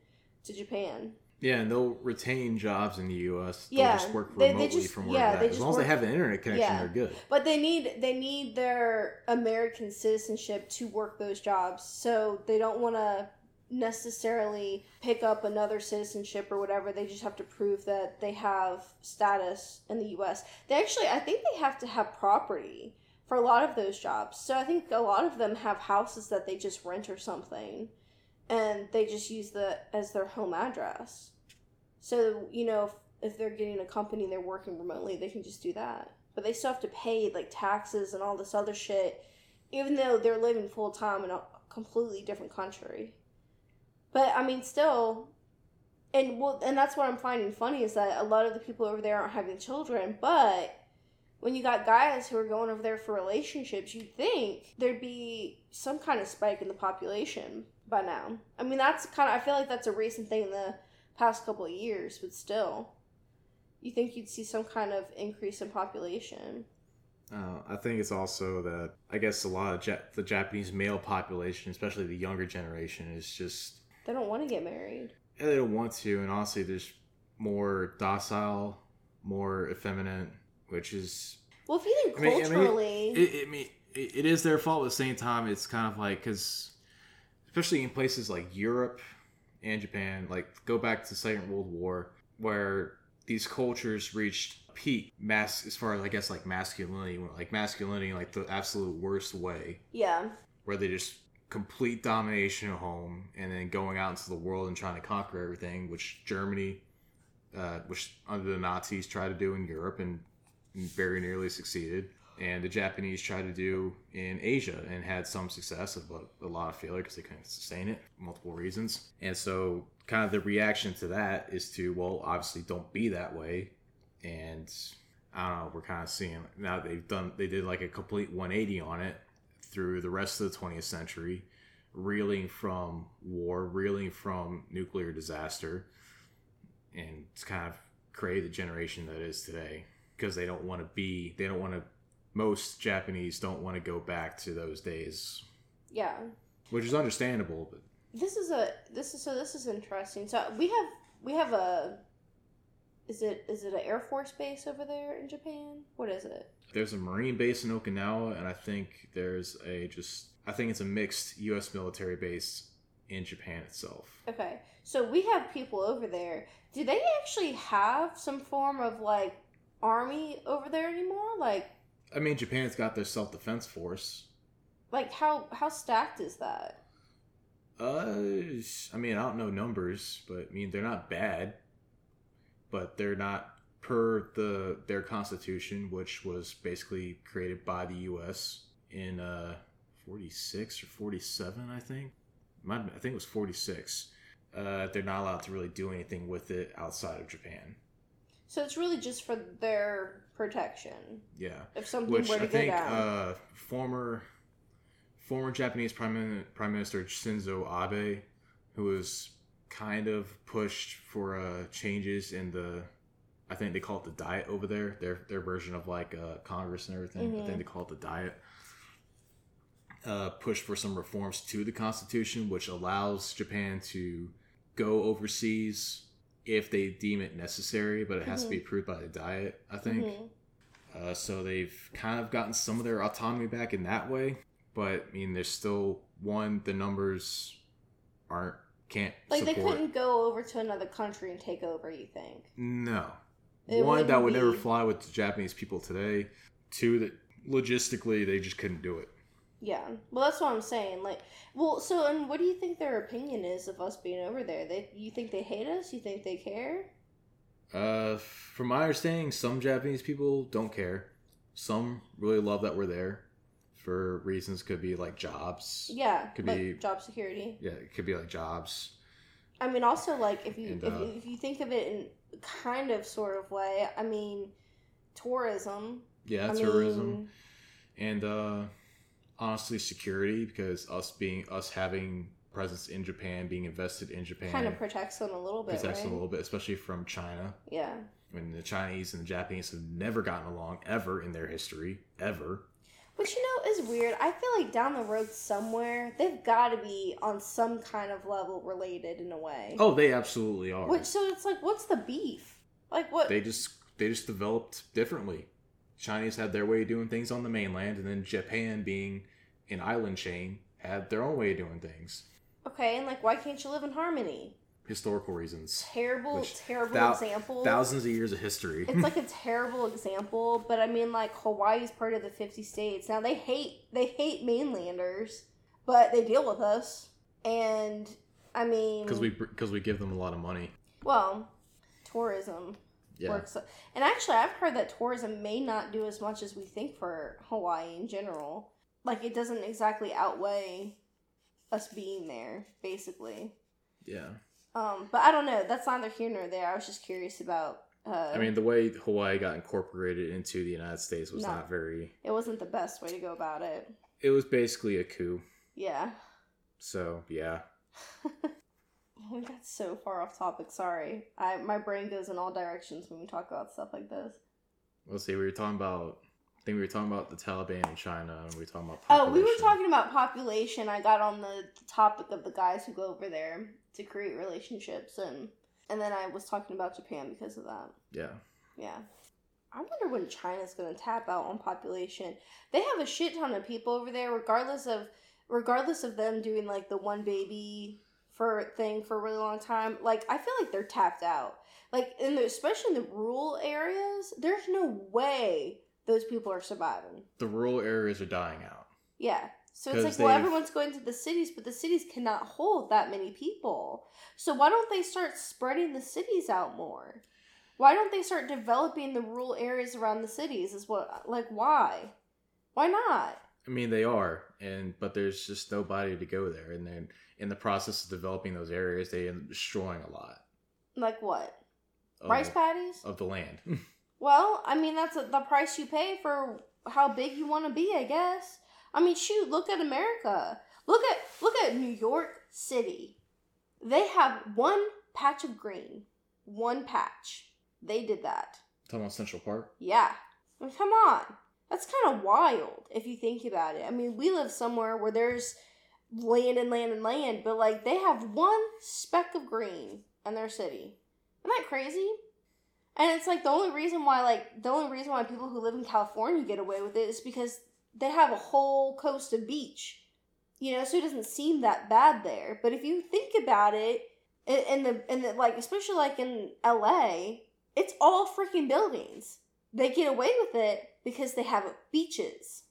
to Japan. Yeah, and they'll retain jobs in the U.S. They'll Yeah, just work they- they remotely just- from where yeah, they're at. As long as they have an internet connection, Yeah. they're good. But they need they need their American citizenship to work those jobs. So they don't want to necessarily pick up another citizenship or whatever. They just have to prove that they have status in the US. They actually I think they have to have property for a lot of those jobs. So I think a lot of them have houses that they just rent or something and they just use the as their home address. So, you know, if they're getting a company and they're working remotely, they can just do that. But they still have to pay like taxes and all this other shit, even though they're living full time in a completely different country. But I mean, still, and well, and that's what I'm finding funny is that a lot of the people over there aren't having children, but when you got guys who are going over there for relationships, you'd think there'd be some kind of spike in the population by now. I mean, that's kind of, I feel like that's a recent thing in the past couple of years, but still, you think you'd see some kind of increase in population. Uh, I think it's also that I guess a lot of ja- the Japanese male population, especially the younger generation, is just They don't want to get married. yeah, they don't want to, and honestly, there's more docile, more effeminate, which is Well, if you think I mean- I mean, it, it, me- it, it is their fault. At the same time, it's kind of like because, especially in places like Europe and Japan, like go back to the Second World War, where these cultures reached peak mass as far as I guess like masculinity, like masculinity, like the absolute worst way, yeah, where they just complete domination at home and then going out into the world and trying to conquer everything, which Germany, uh, which under the Nazis tried to do in Europe and very nearly succeeded, and the Japanese tried to do in Asia and had some success, but a lot of failure because they couldn't sustain it, multiple reasons. And so, kind of the reaction to that is to, well, obviously, don't be that way. And I don't know, we're kind of seeing now they've done, they did like a complete 180 on it through the rest of the 20th century, reeling from war, reeling from nuclear disaster, and it's kind of created the generation that is today because they don't want to be, they don't want to, most Japanese don't want to go back to those days, yeah. which is understandable, but This is a this is so this is interesting. So we have we have a is it is it an air force base over there in Japan? What is it? there's a marine base in Okinawa, and I think there's a just, I think it's a mixed U.S. military base in Japan itself. Okay, so we have people over there. Do they actually have some form of like army over there anymore? Like I mean, Japan's got their self defense force. like how how stacked is that? Uh, I mean, I don't know numbers, but I mean they're not bad, but they're not per the their constitution, which was basically created by the U.S. in uh 46 or 47, I think. I think it was 46. Uh, they're not allowed to really do anything with it outside of Japan. So it's really just for their protection. Yeah. If something which were to I think down. uh, former former Japanese Prime Prime Minister Shinzo Abe, who was kind of pushed for uh, changes in the, I think they call it the diet over there, their their version of like uh, Congress and everything. I Mhm. think they call it the diet. Uh, pushed for some reforms to the Constitution, which allows Japan to go overseas if they deem it necessary, but it has to be approved by the diet. I think. Mhm. Uh, so they've kind of gotten some of their autonomy back in that way, but I mean, there's still one. The numbers aren't can't Like they couldn't go over to another country and take over. You think? No, It one that would never fly with the Japanese people today. Two that logistically they just couldn't do it. Yeah. Well, that's what I'm saying. Like, well, so and what do you think their opinion is of us being over there? They, you think they hate us? You think they care? Uh, from my understanding, some Japanese people don't care. Some really love that we're there for reasons could be like jobs. Yeah. Could like be- job security. Yeah, it could be like jobs. I mean, also like if you And, if, uh, you if you think of it in kind of sort of way, I mean, tourism. Yeah, I tourism. mean, and uh honestly security because us being us having presence in japan being invested in japan kind of protects them a little bit, protects right? a little bit especially from china Yeah. when the chinese and the japanese have never gotten along ever in their history ever Which you know is weird. I feel like down the road somewhere they've got to be on some kind of level related in a way. oh they absolutely are Which so it's like, what's the beef? Like what? they just they just developed differently chinese had their way of doing things on the mainland and then japan being an island chain had their own way of doing things okay, and like why can't you live in harmony? historical reasons Terrible, Which terrible thou- example. thousands of years of history it's like a terrible example, but I mean, like Hawaii's part of the fifty states. Now they hate they hate mainlanders, but they deal with us, and I mean, because we because we give them a lot of money well, tourism. Yeah. works. And actually, I've heard that tourism may not do as much as we think for Hawaii in general. Like it doesn't exactly outweigh us being there, basically. Yeah. Um, but I don't know. That's neither here nor there. I was just curious about. Uh, I mean, the way Hawaii got incorporated into the United States was No. not very. it wasn't the best way to go about it. It was basically a coup. Yeah. So yeah. We got so far off topic. Sorry. I my brain goes in all directions when we talk about stuff like this. Let's see. We were talking about. I think we were talking about the Taliban in China, and we were talking about. Oh, we were talking about population. I got on the topic of the guys who go over there to create relationships, and and then I was talking about Japan because of that. Yeah. Yeah. I wonder when China's going to tap out on population. They have a shit ton of people over there, regardless of regardless of them doing like the one baby for thing for a really long time. Like I feel like they're tapped out. Like in the especially in the rural areas, there's no way those people are surviving. The rural areas are dying out. Yeah. So it's like, well, everyone's going to the cities, but the cities cannot hold that many people. So why don't they start spreading the cities out more? Why don't they start developing the rural areas around the cities? Is what like why? Why not? I mean, they are, and but there's just nobody to go there, and then in the process of developing those areas, they end up destroying a lot Like what? of, Rice paddies? of the land. Well, I mean that's the price you pay for how big you want to be, I guess. I mean, shoot, look at America. Look at look at New York City. They have one patch of green, one patch. They did that. talking about Central Park. Yeah. Come on. That's kind of wild if you think about it. I mean, we live somewhere where there's land and land and land, but like they have one speck of green in their city. Isn't that crazy? And it's like the only reason why like the only reason why people who live in California get away with it is because they have a whole coast of beach. You know, so it doesn't seem that bad there. But if you think about it, in the in the like especially like in LA, it's all freaking buildings. They get away with it because they have beaches.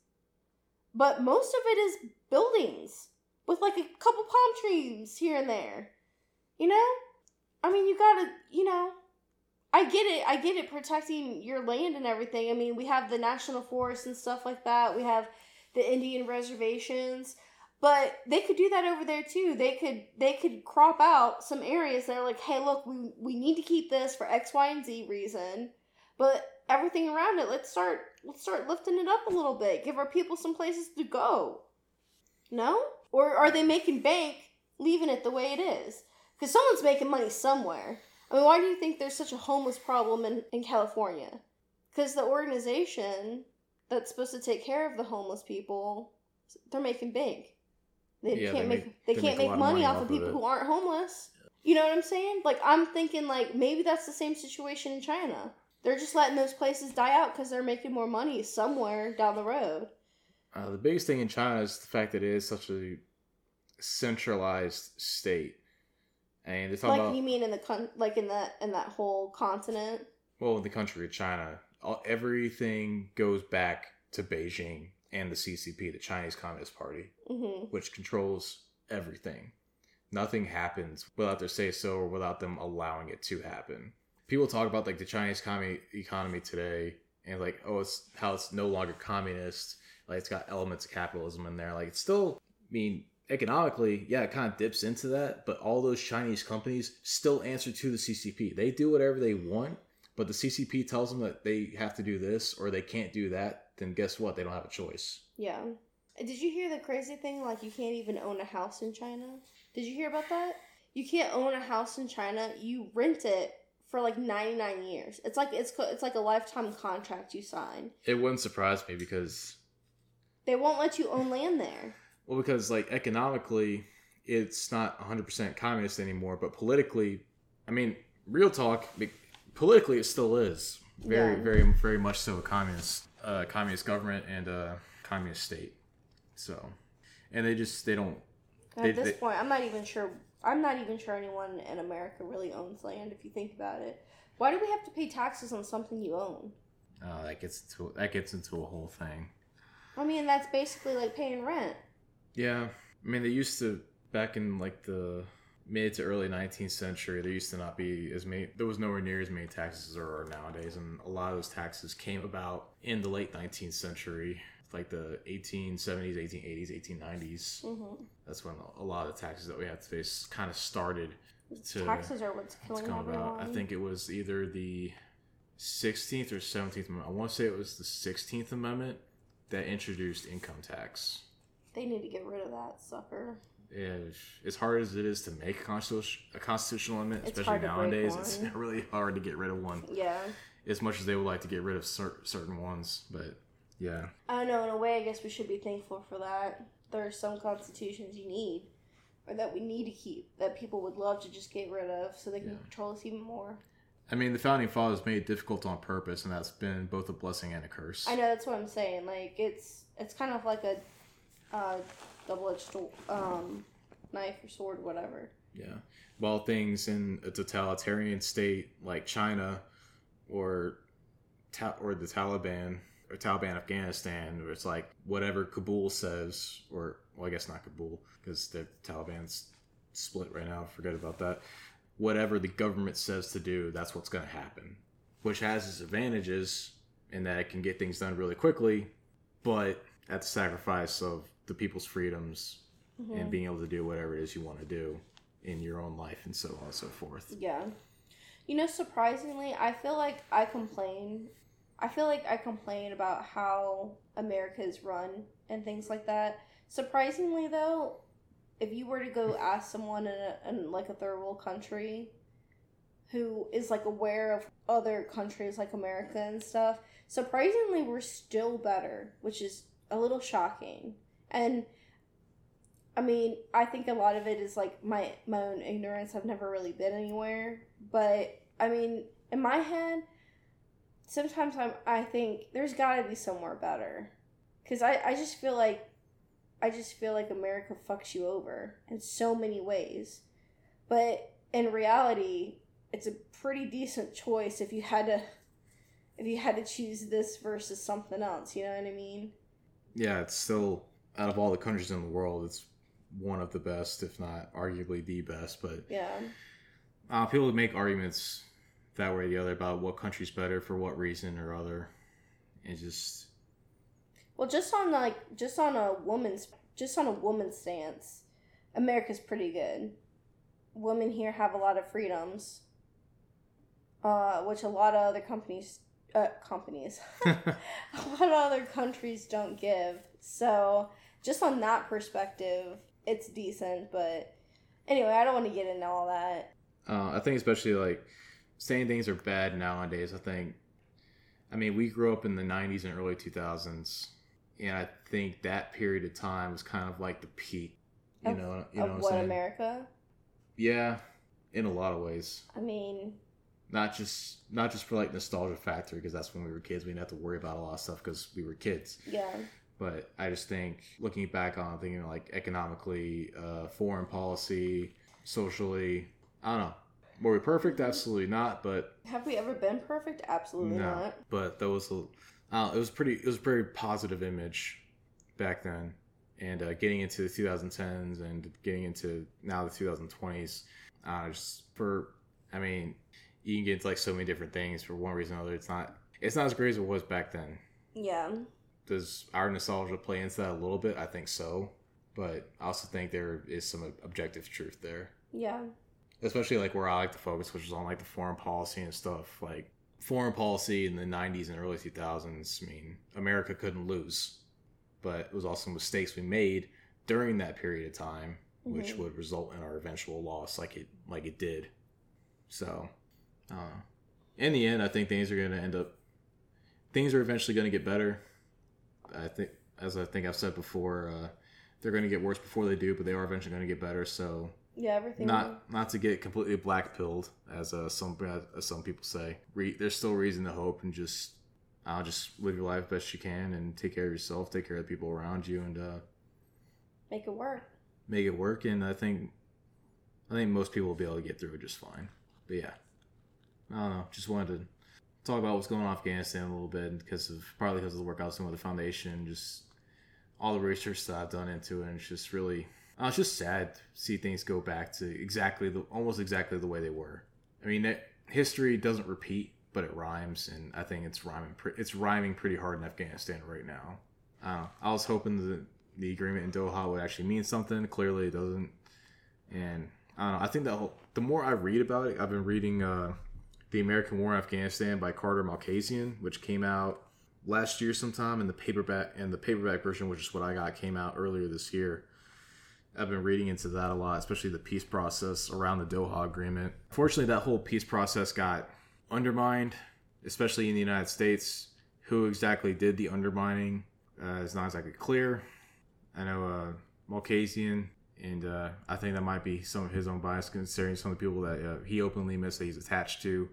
But most of it is buildings with like a couple palm trees here and there. You know? I mean, you gotta, you know, I get it. I get it protecting your land and everything. I mean, we have the national forests and stuff like that. We have the Indian reservations. But they could do that over there too. They could they could crop out some areas that are like, hey, look, we we need to keep this for X, Y, and Z reason. But everything around it, let's start let's start lifting it up a little bit. Give our people some places to go. No? Or are they making bank leaving it the way it is? Because someone's making money somewhere. I mean, why do you think there's such a homeless problem in, in California? Because the organization that's supposed to take care of the homeless people, they're making bank. They Yeah, can't they make, make- they they can't make make a lot of money, money off of of people it. who aren't homeless. You know what I'm saying? Like I'm thinking like maybe that's the same situation in China. They're just letting those places die out because they're making more money somewhere down the road. Uh, the biggest thing in China is the fact that it is such a centralized state, and talking Like about you mean in the con- like in that in that whole continent? well, in the country of China, all, everything goes back to Beijing and the CCP, the Chinese Communist Party, hmm which controls everything. Nothing happens without their say so or without them allowing it to happen. People talk about like the Chinese economy today and like, oh, it's how it's no longer communist. Like it's got elements of capitalism in there. Like it's still, I mean, economically, yeah, it kind of dips into that, but all those Chinese companies still answer to the CCP. They do whatever they want, but the CCP tells them that they have to do this or they can't do that. Then guess what? They don't have a choice. Yeah. Did you hear the crazy thing? Like you can't even own a house in China. Did you hear about that? You can't own a house in China. You rent it for like 99 years. It's like it's it's like a lifetime contract you sign. It wouldn't surprise me because They won't let you own land there. Well, because like economically, it's not 100% communist anymore, but politically, I mean, real talk, politically it still is very, Yeah. very, very much so a communist, uh, communist government and a communist state. So, and they just they don't. At They- this they- point, I'm not even sure. I'm not even sure anyone in America really owns land. If you think about it, why do we have to pay taxes on something you own? Oh, that gets into that gets into a whole thing. I mean, that's basically like paying rent. Yeah, I mean they used to back in like the mid to early 19th century, there used to not be as many, there was nowhere near as many taxes as there are nowadays. And a lot of those taxes came about in the late 19th century, like the 1870s, 1880s, 1890s. Mm-hmm. That's when a lot of the taxes that we have to face kind of started to, Taxes are what's to killing come everyone. about. I think it was either the 16th or 17th amendment. I want to say it was the 16th amendment that introduced income tax. they need to get rid of that sucker. And as hard as it is to make a constitution a constitutional amendment, It's especially to nowadays, it's really hard to get rid of one. Yeah. As much as they would like to get rid of cer- certain ones, but yeah, I don't know. In a way, I guess we should be thankful for that. There are some constitutions you need, or that we need to keep, that people would love to just get rid of, so they can Yeah. control us even more. I mean the founding fathers made it difficult on purpose, and that's been both a blessing and a curse. I know that's what I'm saying. Like it's it's kind of like a uh, double-edged um, knife or sword, whatever. Yeah. While things in a totalitarian state like China or ta- or the Taliban or Taliban Afghanistan, where it's like whatever Kabul says, or well, I guess not Kabul because the Taliban's split right now. Forget about that. Whatever the government says to do, that's what's going to happen, which has its advantages in that it can get things done really quickly, but at the sacrifice of the people's freedoms Mhm. and being able to do whatever it is you want to do in your own life and so on and so forth. Yeah. You know, surprisingly, I feel like I complain. I feel like I complain about how America is run and things like that. Surprisingly, though, if you were to go ask someone in, a, in like a third world country who is like aware of other countries like America and stuff, surprisingly, we're still better, which is a little shocking. And I mean, I think a lot of it is like my my own ignorance. I've never really been anywhere, but I mean, in my head, sometimes I'm I think there's got to be somewhere better, because I I just feel like I just feel like America fucks you over in so many ways, but in reality, it's a pretty decent choice if you had to if you had to choose this versus something else. You know what I mean? Yeah, it's still out of all the countries in the world, it's one of the best, if not arguably the best. But Yeah. uh, people make arguments that way or the other about what country's better for what reason or other. It just Well, just on like just on a woman's just on a woman's stance, America's pretty good. Women here have a lot of freedoms, uh, which a lot of other companies, uh, companies, a lot of other countries don't give. So, just on that perspective, it's decent. But anyway, I don't want to get into all that. Uh, I think especially like saying things are bad nowadays. I think, I mean, we grew up in the '90s and early 2000s, and I think that period of time was kind of like the peak. You Of- know, you know what I'm what? America? Yeah, in a lot of ways. I mean, Not just not just for like nostalgia factor because that's when we were kids. We didn't have to worry about a lot of stuff because we were kids. yeah, But I just think looking back on thinking like economically, uh, foreign policy, socially, I don't know. Were we perfect? Absolutely not. But have we ever been perfect? Absolutely no. not. But that was a, uh, it was pretty. It was a very positive image back then, and uh, getting into the 2010s and getting into now the 2020s. Uh, just for, I mean, you can get into like so many different things for one reason or another. It's not. It's not as great as it was back then. Yeah. Does our nostalgia play into that a little bit? I think so, but I also think there is some objective truth there Yeah. Especially like where I like to focus, which is on like the foreign policy and stuff. Like foreign policy in the '90s and early 2000s. I mean, America couldn't lose, but it was also mistakes we made during that period of time, which Mhm. would result in our eventual loss, like it like it did. So, I. In the end, I think things are going to end up. Things are eventually going to get better. I think, as I think I've said before, uh, they're going to get worse before they do, but they are eventually going to get better. So Yeah, everything. not not to get completely black pilled as uh, some as some people say. Re- there's still reason to hope and just I'll just live your life best you can and take care of yourself, take care of the people around you, and uh, make it work. make it work. And I think I think most people will be able to get through it just fine. But yeah, I don't know. Just wanted to talk about what's going on in Afghanistan a little bit because of probably because of the work I was doing with the foundation, just all the research that I've done into it. And it's just really Uh, it's just sad to see things go back to exactly the almost exactly the way they were. I mean, it, history doesn't repeat, but it rhymes, and I think it's rhyming. Pre- it's rhyming pretty hard in Afghanistan right now. Uh, I was hoping the the agreement in Doha would actually mean something. Clearly, it doesn't. And I don't know. I think that whole, the more I read about it, I've been reading uh, the American War in Afghanistan by Carter Malkasian, which came out last year sometime, and the paperback and the paperback version, which is what I got, came out earlier this year. I've been reading into that a lot, especially the peace process around the Doha Agreement. Fortunately, that whole peace process got undermined, especially in the United States. Who exactly did the undermining uh, is not exactly clear. I know uh, Malkasian, and uh, I think that might be some of his own bias, considering some of the people that uh, he openly admits that he's attached to,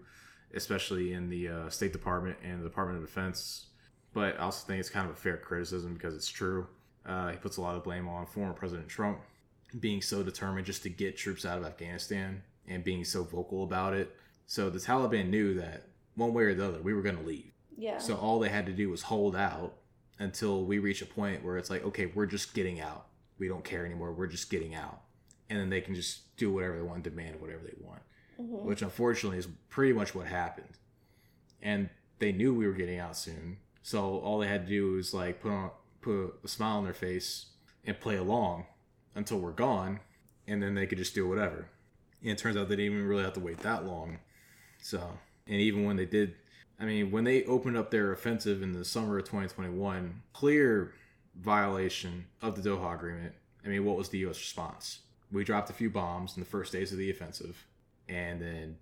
especially in the uh, State Department and the Department of Defense. But I also think it's kind of a fair criticism because it's true. Uh, he puts a lot of blame on former President Trump being so determined just to get troops out of Afghanistan and being so vocal about it. So the Taliban knew that one way or the other, we were going to leave. Yeah. So all they had to do was hold out until we reach a point where it's like, okay, we're just getting out. We don't care anymore. We're just getting out. And then they can just do whatever they want, demand whatever they want, Mhm. which unfortunately is pretty much what happened. And they knew we were getting out soon. So all they had to do was like put on put a smile on their face and play along until we're gone, and then they could just do whatever. And it turns out they didn't even really have to wait that long. So, and even when they did, I mean, when they opened up their offensive in the summer of 2021, clear violation of the Doha Agreement. I mean, what was the U.S. response? We dropped a few bombs in the first days of the offensive, and then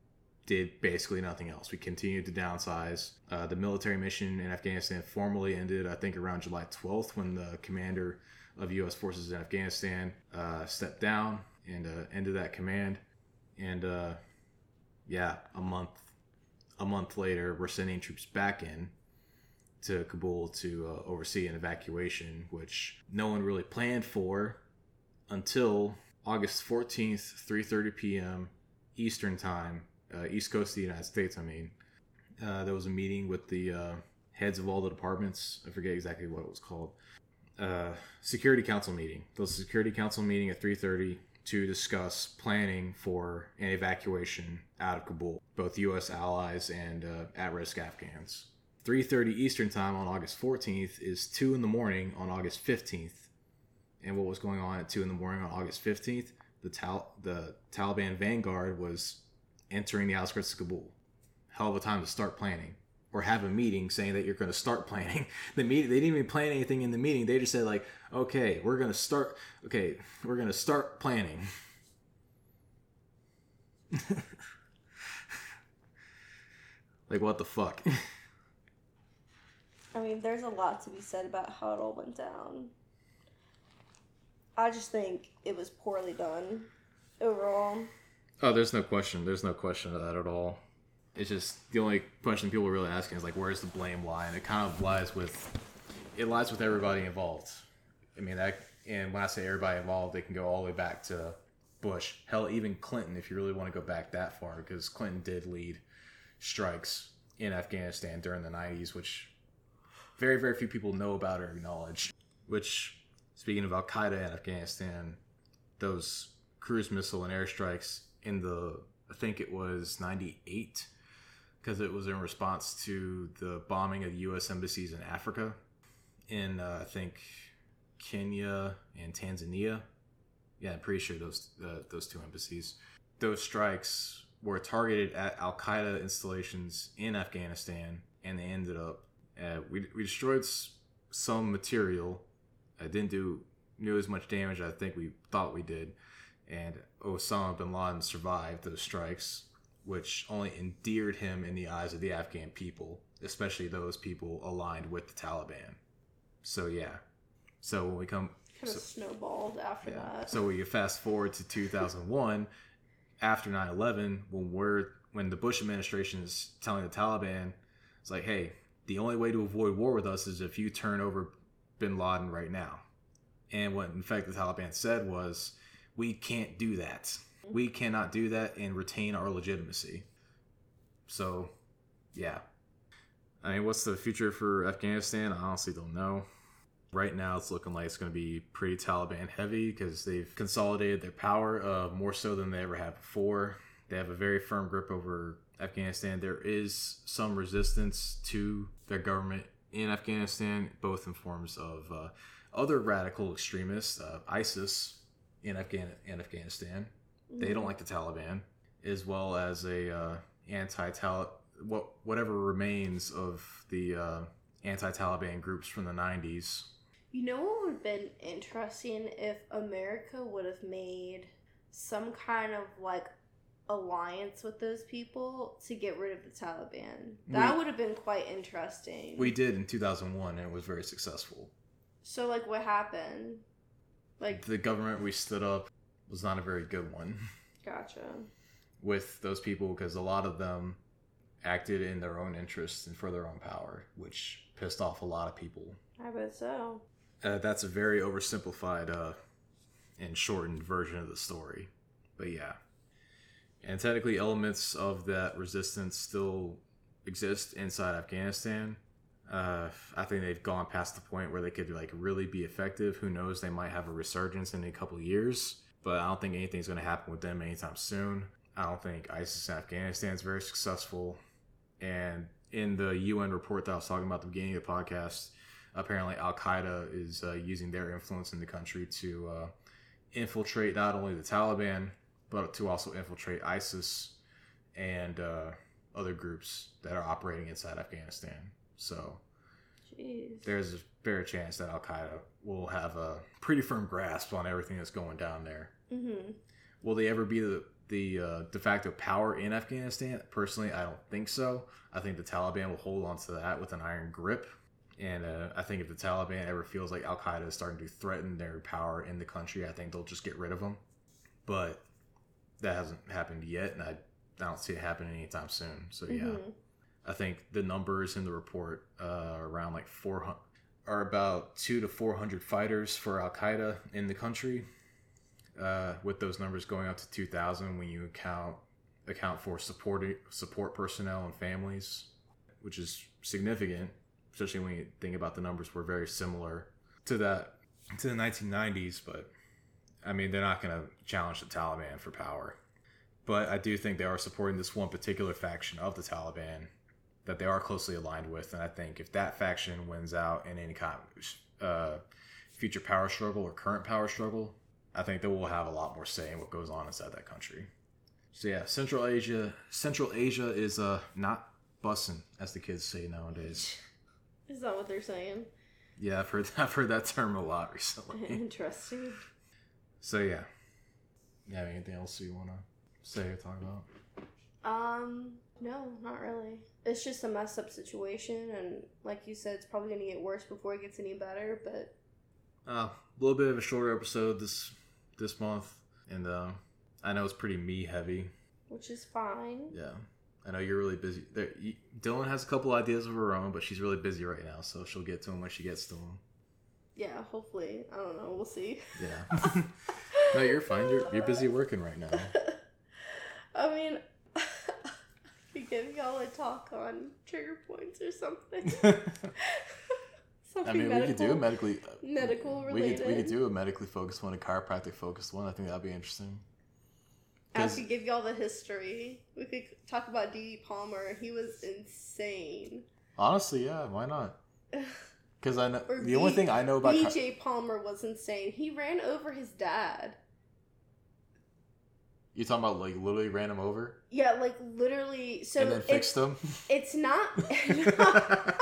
did basically nothing else. We continued to downsize. Uh, the military mission in Afghanistan formally ended, I think, around July 12th when the commander of U.S. forces in Afghanistan uh, stepped down and uh, ended that command. And uh, yeah, a month a month later, we're sending troops back in to Kabul to uh, oversee an evacuation, which no one really planned for until August 14th, 3:30 p.m. Eastern Time, uh, East Coast of the United States. I mean, uh, there was a meeting with the heads of all the departments. I forget exactly what it was called. Uh, Security Council meeting. The Security Council meeting at 3:30 to discuss planning for an evacuation out of Kabul, both U.S. allies and uh, at-risk Afghans. 3:30 Eastern Time on August 14th is two in the morning on August 15th. And what was going on at two in the morning on August 15th? The Tal- the Taliban vanguard was entering the outskirts of Kabul. Hell of a time to start planning or have a meeting saying that you're going to start planning. The meeting they didn't even plan anything in the meeting. They just said like, "Okay, we're going to start okay, we're going to start planning." like what the fuck? I mean, there's a lot to be said about how it all went down. I just think it was poorly done overall. Oh, there's no question. There's no question of that at all. It's just the only question people are really asking is like, where's the blame lie? And it kind of lies with, it lies with everybody involved. I mean that, and when I say everybody involved, they can go all the way back to Bush, hell, even Clinton, if you really want to go back that far, because Clinton did lead strikes in Afghanistan during the '90s, which very, very few people know about or acknowledge. Which, speaking of Al Qaeda in Afghanistan, those cruise missile and airstrikes in the I think it was 98 because it was in response to the bombing of US embassies in Africa in uh, I think Kenya and Tanzania. Yeah I'm pretty sure those uh, those two embassies. Those strikes were targeted at Al Qaeda installations in Afghanistan and they ended up uh, we, we destroyed some material. I didn't do near as much damage I think we thought we did. And Osama bin Laden survived those strikes, which only endeared him in the eyes of the Afghan people, especially those people aligned with the Taliban. So yeah, so when we come, Kind of So- snowballed after yeah. that. so we fast forward to 2001, after 9/11, when we're when the Bush administration is telling the Taliban, it's like, hey, the only way to avoid war with us is if you turn over Bin Laden right now. And what in fact the Taliban said was, we can't do that. We cannot do that and retain our legitimacy. So, yeah. I mean, what's the future for Afghanistan? I honestly don't know. Right now, it's looking like it's going to be pretty Taliban heavy because they've consolidated their power uh, more so than they ever have before. They have a very firm grip over Afghanistan. There is some resistance to their government in Afghanistan, both in forms of uh, other radical extremists, uh, ISIS in, Afghan- in Afghanistan. They don't like the Taliban, as well as a uh, anti-Taliban what whatever remains of the uh, anti-Taliban groups from the 90s. You know what would have been interesting if America would have made some kind of like alliance with those people to get rid of the Taliban. That We- would have been quite interesting. We did in 2001 and it was very successful. so like what happened? Like The government we stood up was not a very good one gotcha. with those people because a lot of them acted in their own interests and for their own power, which pissed off a lot of people. I bet so. Uh, that's a very oversimplified uh, and shortened version of the story. But yeah. And technically, elements of that resistance still exist inside Afghanistan. Uh, I think they've gone past the point where they could like really be effective. Who knows? They might have a resurgence in a couple years, but I don't think anything's going to happen with them anytime soon. I don't think ISIS in Afghanistan is very successful. And in the UN report that I was talking about at the beginning of the podcast, apparently Al Qaeda is uh, using their influence in the country to uh, infiltrate not only the Taliban, but to also infiltrate ISIS and uh, other groups that are operating inside Afghanistan. So Jeez. there's a fair chance that Al Qaeda will have a pretty firm grasp on everything that's going down there. Mhm. Will they ever be the the uh, de facto power in Afghanistan? Personally, I don't think so. I think the Taliban will hold on to that with an iron grip. And uh, I think if the Taliban ever feels like Al Qaeda is starting to threaten their power in the country, I think they'll just get rid of them. But that hasn't happened yet, and I, I don't see it happening anytime soon. So yeah, Mhm. I think the numbers in the report uh, around like 400 are about two to 400 fighters for Al Qaeda in the country. Uh, with those numbers going up to 2,000 when you account account for support support personnel and families, which is significant, especially when you think about the numbers were very similar to that to the 1990s. But I mean, they're not going to challenge the Taliban for power. But I do think they are supporting this one particular faction of the Taliban that they are closely aligned with, and I think if that faction wins out in any kind of uh, future power struggle or current power struggle, I think they will have a lot more say in what goes on inside that country. So yeah, Central Asia, Central Asia is uh not bussing, as the kids say nowadays. Is that what they're saying? Yeah, I've heard I've heard that term a lot recently. Interesting. So yeah, Yeah, anything else you want to say or talk about? Um, no, not really. It's just a messed up situation, and like you said, it's probably gonna get worse before it gets any better. But Uh, a little bit of a shorter episode this this month, and uh, I know it's pretty me heavy. which is fine. Yeah, I know you're really busy. There, you, Dylan has a couple ideas of her own, but she's really busy right now, so she'll get to them when she gets to them. Yeah, hopefully. I don't know. We'll see. Yeah. no, you're fine. You're you're busy working right now. I mean, Could give y'all a talk on trigger points or something. something I mean, we could do a medically medical We could we could do a medically focused one, a chiropractic focused one. I think that'd be interesting. I could give y'all the history. We could talk about D. D. Palmer. He was insane. Honestly, yeah, why not? Because I know Or the only thing I know about B.J. Palmer was insane. He ran over his dad. You talking about like literally ran him over Yeah, like literally. So and then it's, fixed him. it's not.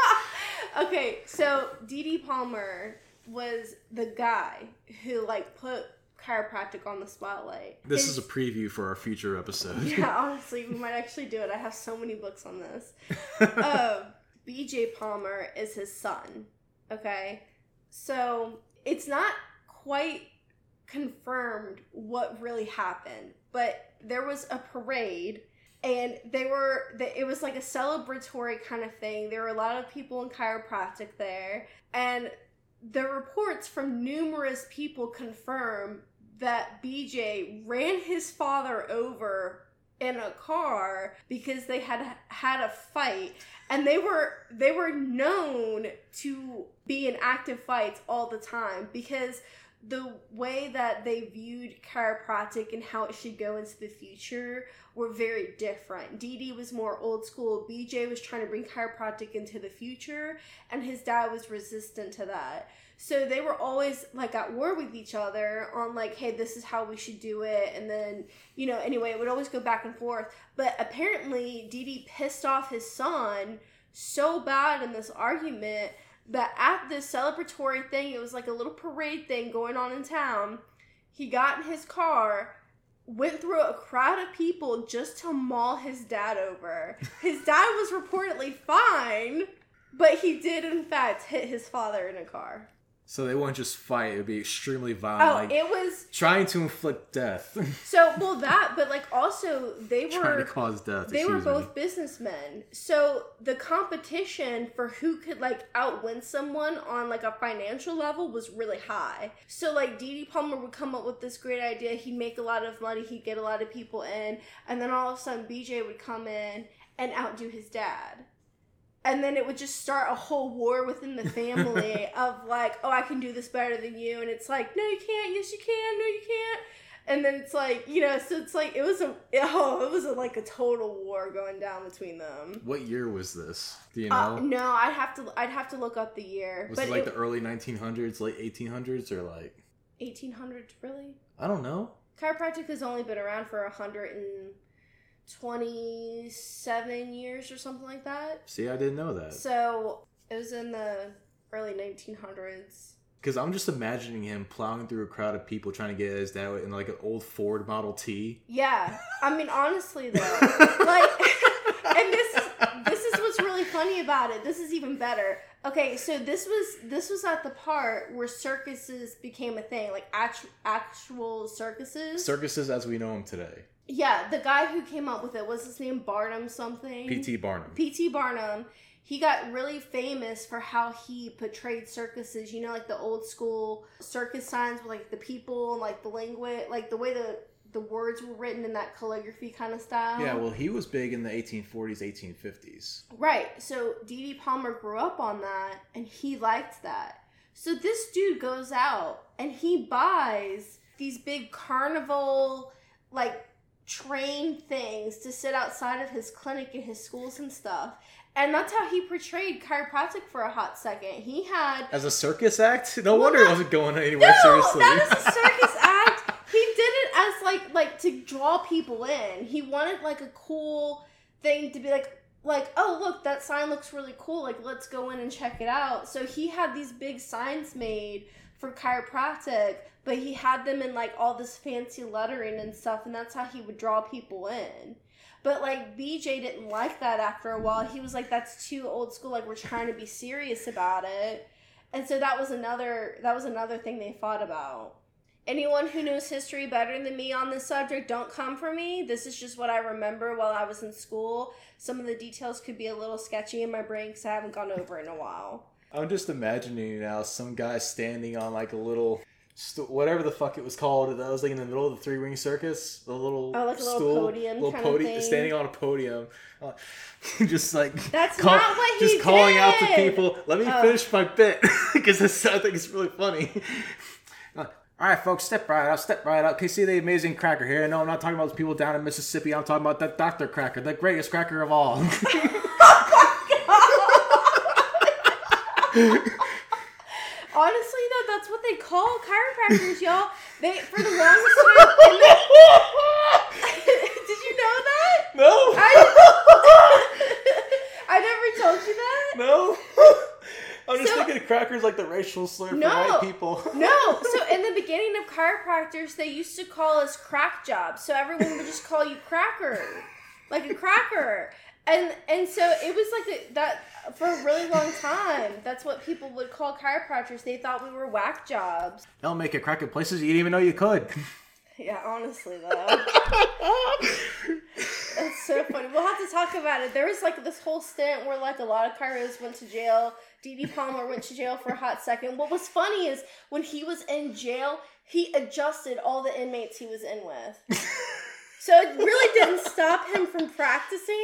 okay, so D. D. Palmer was the guy who like put chiropractic on the spotlight. This His- is a preview for our future episode. yeah, honestly, we might actually do it. I have so many books on this. um, BJ Palmer is his son. Okay, so it's not quite confirmed what really happened, but there was a parade. And they were, it was like a celebratory kind of thing. There were a lot of people in chiropractic there. And the reports from numerous people confirm that BJ ran his father over in a car because they had had a fight and they were they were known to be in active fights all the time because the way that they viewed chiropractic and how it should go into the future were very different. D. D. was more old school. BJ was trying to bring chiropractic into the future, and his dad was resistant to that. So they were always like at war with each other on like, hey, this is how we should do it, and then you know, anyway, it would always go back and forth. But apparently, D. D. pissed off his son so bad in this argument that at this celebratory thing, it was like a little parade thing going on in town. He got in his car, went through a crowd of people just to maul his dad over. His dad was reportedly fine, but he did in fact hit his father in a car. So they wouldn't just fight; it would be extremely violent. Oh, like it was trying to inflict death, so well that, but like also they were trying to cause death. they were excuse me. both businessmen. So the competition for who could like outwin someone on like a financial level was really high. So like D. D. Palmer would come up with this great idea. He'd make a lot of money. He'd get a lot of people in, and then all of a sudden BJ would come in and outdo his dad. And then it would just start a whole war within the family of like, oh, I can do this better than you, and it's like, no, you can't. Yes, you can. No, you can't and then it's like you know so it's like it was a oh it was a, like a total war going down between them What year was this? Do you know? uh, no i'd have to i'd have to look up the year was but it like it, the early 1900s, late 1800s, or like 1800s really I don't know. chiropractic has only been around for 127 years or something like that See, I didn't know that. so it was in the early 1900s Because I'm just imagining him plowing through a crowd of people trying to get his dad in like an old Ford Model T. yeah i mean honestly though like and this is this is what's really funny about it. This is even better. Okay, so this was this was at the part where circuses became a thing, like actual circuses. circuses as we know them today. Yeah, the guy who came up with it was his name Barnum something. P.T. Barnum. P.T. Barnum. He got really famous for how he portrayed circuses. You know, like the old school circus signs with like the people and like the language, like the way the the words were written in that calligraphy kind of style. Yeah, well, he was big in the 1840s, 1850s. Right. So D. D. Palmer grew up on that and he liked that. So this dude goes out and he buys these big carnival like train things to sit outside of his clinic and his schools and stuff. And that's how he portrayed chiropractic for a hot second. He had As a circus act? No Well, wonder it wasn't going anywhere no, seriously. that is a circus act. He did it as like like to draw people in. He wanted like a cool thing to be like like oh look that sign looks really cool like let's go in and check it out. So he had these big signs made for chiropractic, but he had them in like all this fancy lettering and stuff, and that's how he would draw people in. But like BJ didn't like that after a while. He was like, "That's too old school. Like we're trying to be serious about it." And so that was another that was another thing they fought about. Anyone who knows history better than me on this subject, don't come for me. This is just what I remember while I was in school. Some of the details could be a little sketchy in my brain because I haven't gone over in a while. I'm just imagining now some guy standing on like a little, st- whatever the fuck it was called. That was like in the middle of the three ring circus. The little Oh, like a little stool, podium little podium, standing on a podium, uh, just like That's call- not what he just calling out to people. Let me Oh. finish my bit because I think it's really funny. All right, folks, step right up, step right up. Can you see the amazing cracker here? No, I'm not talking about those people down in Mississippi. I'm talking about that Dr. Cracker, the greatest cracker of all. Honestly, though, that's what they call chiropractors, y'all. They for the longest time. they- Did you know that? no, I, I never told you that. no. I'm just So- thinking crackers like the racial slur for No. white people. No, so in the beginning of chiropractors, they used to call us crack jobs. So everyone would just call you cracker, like a cracker, and and so it was like a, that for a really long time. That's what people would call chiropractors. They thought we were whack jobs. They'll make a crack at places you didn't even know you could. Yeah, honestly though, That's so funny. We'll have to talk about it. There was like this whole stint where like a lot of chiros went to jail. D. D. Palmer went to jail for a hot second. What was funny is when he was in jail, he adjusted all the inmates he was in with. So it really didn't stop him from practicing.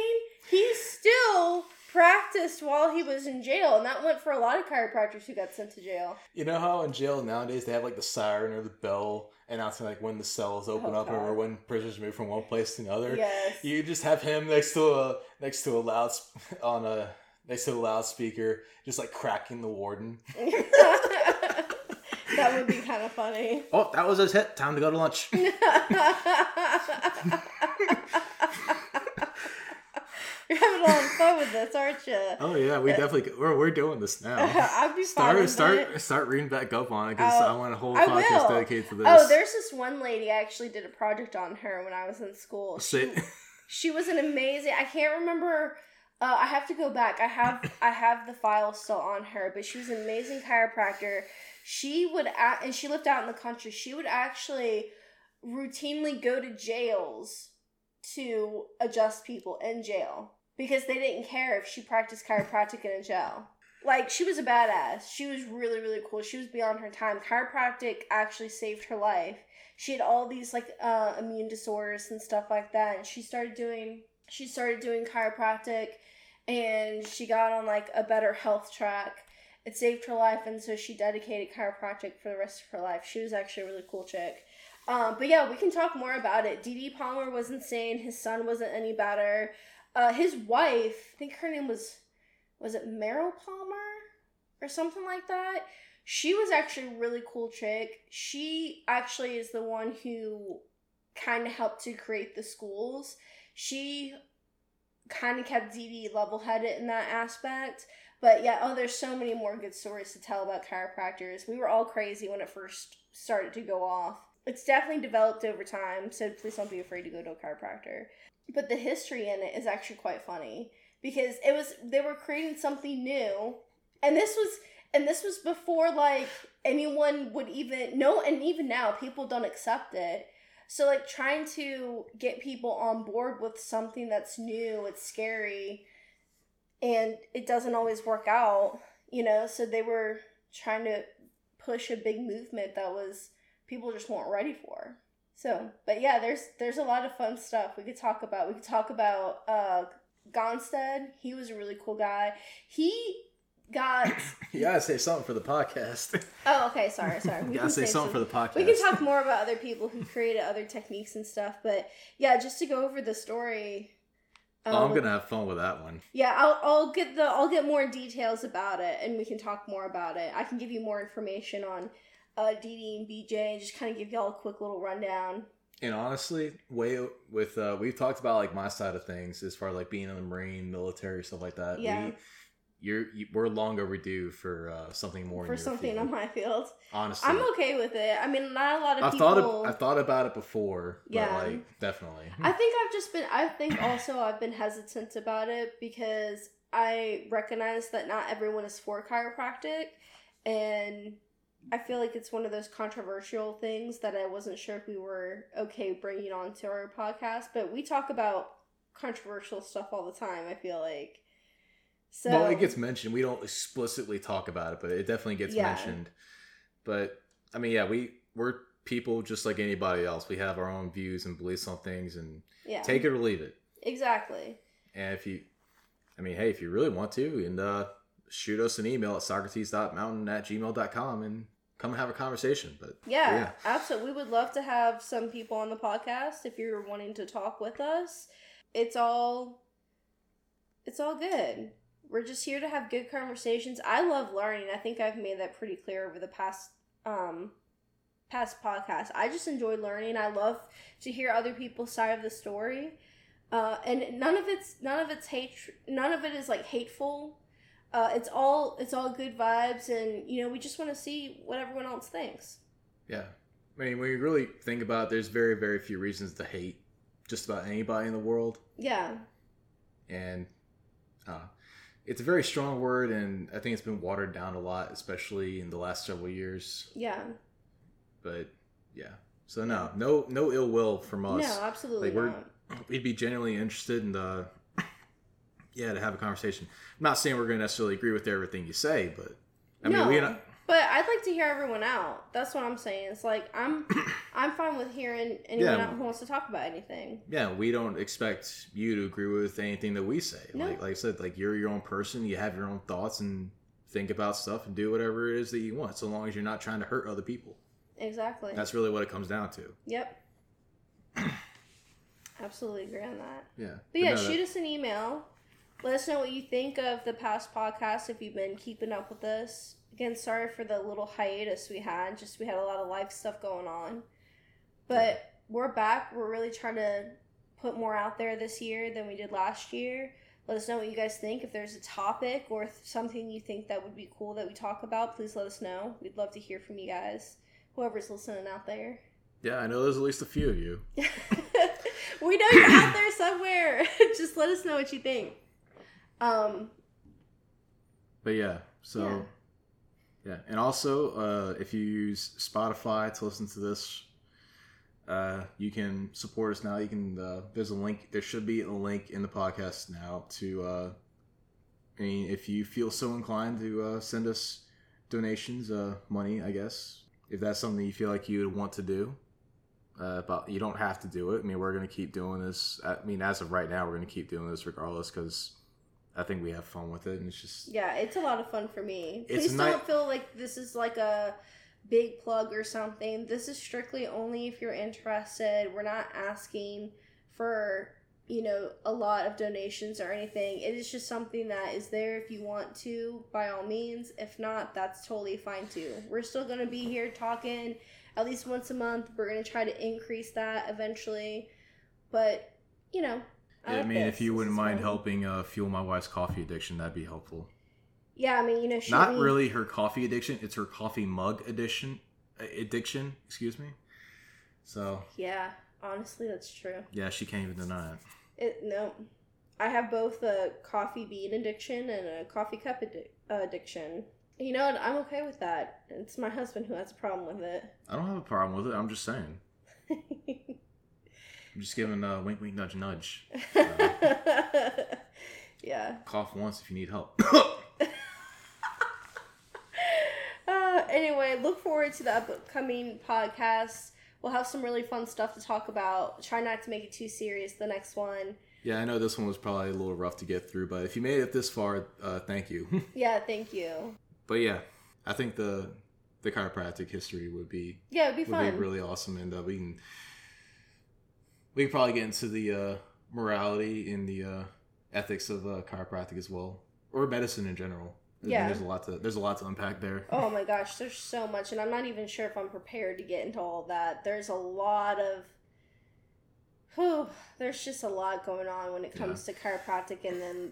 He still practiced while he was in jail, and that went for a lot of chiropractors who got sent to jail. You know how in jail nowadays they have like the siren or the bell announcing like when the cells open Oh, up or when prisoners move from one place to another. Yes. You just have him next to a next to a loud on a next to a loudspeaker, just like cracking the warden. that would be kind of funny. Oh, that was his hit. Time to go to lunch. You're having a lot of fun with this, aren't you? Oh yeah, we definitely we're, we're doing this now. I'd be fine Start start it. start reading back up on it because Oh, I want a whole podcast dedicated to this. Oh, there's this one lady. I actually did a project on her when I was in school. She, she was an amazing. I can't remember. Uh, I have to go back. I have I have the file still on her, but she was an amazing chiropractor. She would act, and she lived out in the country. She would actually routinely go to jails to adjust people in jail because they didn't care if she practiced chiropractic in a jail. Like she was a badass. She was really really cool. She was beyond her time. Chiropractic actually saved her life. She had all these like uh, immune disorders and stuff like that, and she started doing she started doing chiropractic, and she got on like a better health track. It saved her life, and so she dedicated chiropractic for the rest of her life. She was actually a really cool chick. Um, but yeah, we can talk more about it. D. Palmer was insane. His son wasn't any better. Uh, his wife, I think her name was, was it Meryl Palmer or something like that? She was actually a really cool chick. She actually is the one who kind of helped to create the schools. She kind of kept D. level headed in that aspect. But yeah, oh, there's so many more good stories to tell about chiropractors. We were all crazy when it first started to go off. It's definitely developed over time, so please don't be afraid to go to a chiropractor. But the history in it is actually quite funny because it was they were creating something new, and this was and this was before like anyone would even know, and even now people don't accept it. So like trying to get people on board with something that's new, it's scary, and it doesn't always work out, you know. So they were trying to push a big movement that was people just weren't ready for. So, but yeah, there's there's a lot of fun stuff we could talk about. We could talk about uh Gonstead. He was a really cool guy. He got you gotta say something for the podcast. Oh, okay, sorry, sorry. We gotta say something for the podcast. We can talk more about other people who created other techniques and stuff, but yeah, just to go over the story. Oh, I'm um, gonna have fun with that one. Yeah, I'll I'll get the I'll get more details about it, and we can talk more about it. I can give you more information on uh, D. and BJ, and just kind of give y'all a quick little rundown. And honestly, way with uh, we've talked about like my side of things as far as like being in the Marine, military, stuff like that. Yeah. We, you're you, we're long overdue for uh, something more. in for something field. on my field. honestly, I'm okay with it. I mean, not a lot of I've people. thought of, I've thought about it before. Yeah. but like definitely. I think I've just been. I think also I've been hesitant about it because I recognize that not everyone is for chiropractic, and I feel like it's one of those controversial things that I wasn't sure if we were okay bringing onto our podcast. But we talk about controversial stuff all the time. I feel like. So well, it gets mentioned. We don't explicitly talk about it, but it definitely gets Yeah. mentioned. But I mean, yeah, we we're people just like anybody else. We have our own views and beliefs on things, and yeah, take it or leave it. exactly. And if you, I mean, hey, if you really want to, and uh, shoot us an email at socrates.mountain at gmail.com and come and have a conversation. But Yeah, Yeah. absolutely. We would love to have some people on the podcast if you're wanting to talk with us. It's all it's all good. We're just here to have good conversations. I love learning. I think I've made that pretty clear over the past um past podcast. I just enjoy learning. I love to hear other people's side of the story. Uh, and none of it's none of it's hate none of it is like hateful uh, it's all it's all good vibes and you know we just want to see what everyone else thinks. Yeah, I mean, when you really think about it, there's very, very few reasons to hate just about anybody in the world. yeah. And uh, it's a very strong word and i think it's been watered down a lot especially in the last several years. Yeah. But yeah. So no no no ill will from us. No absolutely Like, we're- not. we'd be genuinely interested in the yeah to have a conversation i'm not saying we're going to necessarily agree with everything you say but i mean No. we not, But I'd like to hear everyone out. That's what I'm saying. It's like I'm I'm fine with hearing anyone Yeah. out who wants to talk about anything. Yeah, we don't expect you to agree with anything that we say. No. Like, like I said, like you're your own person. You have your own thoughts and think about stuff and do whatever it is that you want, so long as you're not trying to hurt other people. Exactly. That's really what it comes down to. Yep. Absolutely agree on that. Yeah. But yeah, no, that- shoot us an email. Let us know what you think of the past podcast if you've been keeping up with us. Again, sorry for the little hiatus we had. Just we had a lot of life stuff going on. But we're back. We're really trying to put more out there this year than we did last year. Let us know what you guys think. If there's a topic or something you think that would be cool that we talk about, please let us know. We'd love to hear from you guys. Whoever's listening out there. Yeah, I know there's at least a few of you. we know you're out there somewhere. Just let us know what you think. Um, But yeah, so yeah, and also uh, if you use Spotify to listen to this, uh, you can support us now. You can uh, there's a link. There should be a link in the podcast now to. Uh, I mean, if you feel so inclined to uh, send us donations, uh, money, I guess, if that's something you feel like you would want to do. Uh, but you don't have to do it. I mean, we're gonna keep doing this. I mean, as of right now, we're gonna keep doing this regardless because I think we have fun with it, and it's just yeah, it's a lot of fun for me. Please don't feel like this is like a big plug or something. This is strictly only if you're interested. We're not asking for you know a lot of donations or anything. It is just something that is there if you want to, by all means. If not, that's totally fine too. We're still gonna be here talking at least once a month. We're gonna try to increase that eventually, but you know. I mean, if you wouldn't mind helping uh, fuel my wife's coffee addiction, that'd be helpful. Yeah, I mean, you know, Not really her coffee addiction; it's her coffee mug addiction. uh, Addiction, excuse me. So Yeah, honestly, that's true. yeah, she can't even deny it. It no, I have both a coffee bean addiction and a coffee cup addi- addiction. You know what? I'm okay with that. It's my husband who has a problem with it. I don't have a problem with it. I'm just saying. I'm just giving uh, wink, wink, nudge, nudge. yeah. Cough once if you need help. Uh, anyway, look forward to the upcoming podcast. We'll have some really fun stuff to talk about. Try not to make it too serious. The next one. yeah, I know this one was probably a little rough to get through, but if you made it this far, uh, thank you. Yeah, thank you. but yeah, I think the the chiropractic history would be Yeah, it'd be would fun. be really awesome, and uh, we can we can probably get into the uh, morality and the uh, ethics of uh, chiropractic as well, or medicine in general. I Yeah. there's a lot to there's a lot to unpack there. Oh my gosh, there's so much, and I'm not even sure if I'm prepared to get into all that. There's a lot of, whew, there's just a lot going on when it comes to chiropractic and then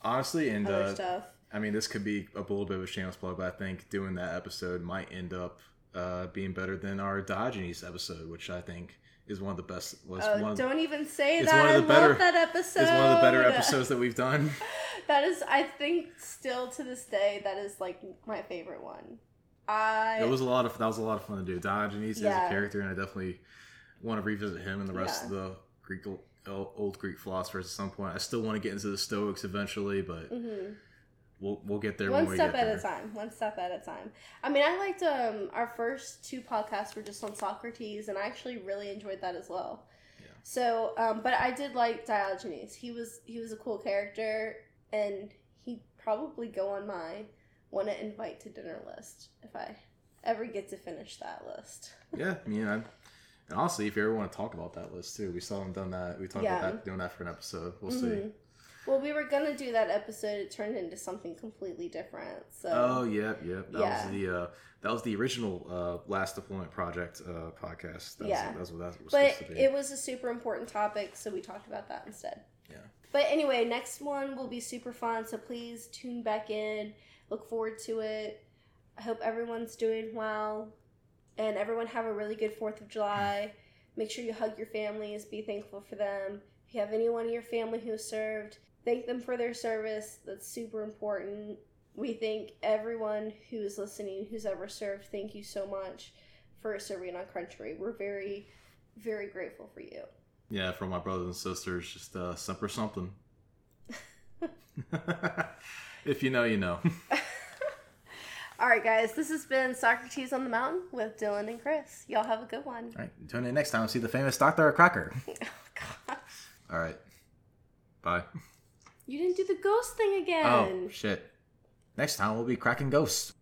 Honestly, and other uh, stuff. I mean, this could be a little bit of a shameless plug, but I think doing that episode might end up uh, being better than our Diogenes episode, which I think is one of the best. Was Oh, one don't even say it's that. one of the I better- love that episode. is one of the better episodes that we've done. That is, I think, still to this day, that is like my favorite one. I It was a lot of that was a lot of fun to do. Diogenes Yeah. a character, and I definitely want to revisit him and the rest Yeah. of the Greek old Greek philosophers at some point. I still want to get into the Stoics eventually, but Mhm. We'll we'll get there one step at there. a time one step at a time i mean i liked um our first two podcasts were just on socrates and i actually really enjoyed that as well Yeah. so um but i did like diogenes he was he was a cool character and he'd probably go on my want to invite to dinner list if i ever get to finish that list Yeah, I mean, I, and honestly, if you ever want to talk about that list too, we still haven't done that. We talked Yeah. about that doing that for an episode. We'll see. Well we were gonna do that episode it turned into something completely different so Oh, yep, yep. That Yeah. was the uh, that was the original uh, last deployment project uh, podcast. That's, Yeah. that's what that was but supposed to be. it was a super important topic so we talked about that instead Yeah. but anyway next one will be super fun so please tune back in look forward to it i hope everyone's doing well and everyone have a really good fourth of july make sure you hug your families be thankful for them if you have anyone in your family who served thank them for their service that's super important we thank everyone who is listening who's ever served thank you so much for serving our country we're very very grateful for you yeah, for my brothers and sisters, just uh, semper something. if you know, you know. All right, guys, this has been Socrates on the Mountain with Dylan and Chris. Y'all have a good one. All right, tune in next time. See the famous Doctor Cracker. Oh, gosh. All right, bye. You didn't do the ghost thing again. Oh shit! Next time we'll be cracking ghosts.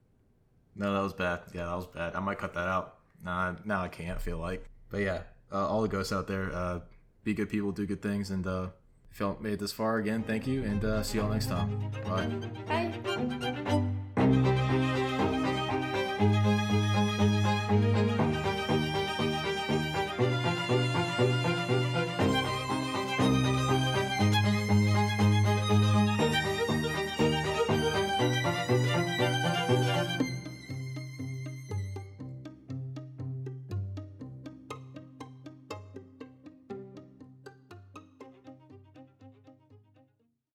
No, that was bad. Yeah, that was bad. I might cut that out. Nah, now I can't. Feel like. But yeah, uh, all the ghosts out there, uh, be good people, do good things, and uh, if y'all made it this far, again, thank you, and uh, see y'all next time. Bye. Bye.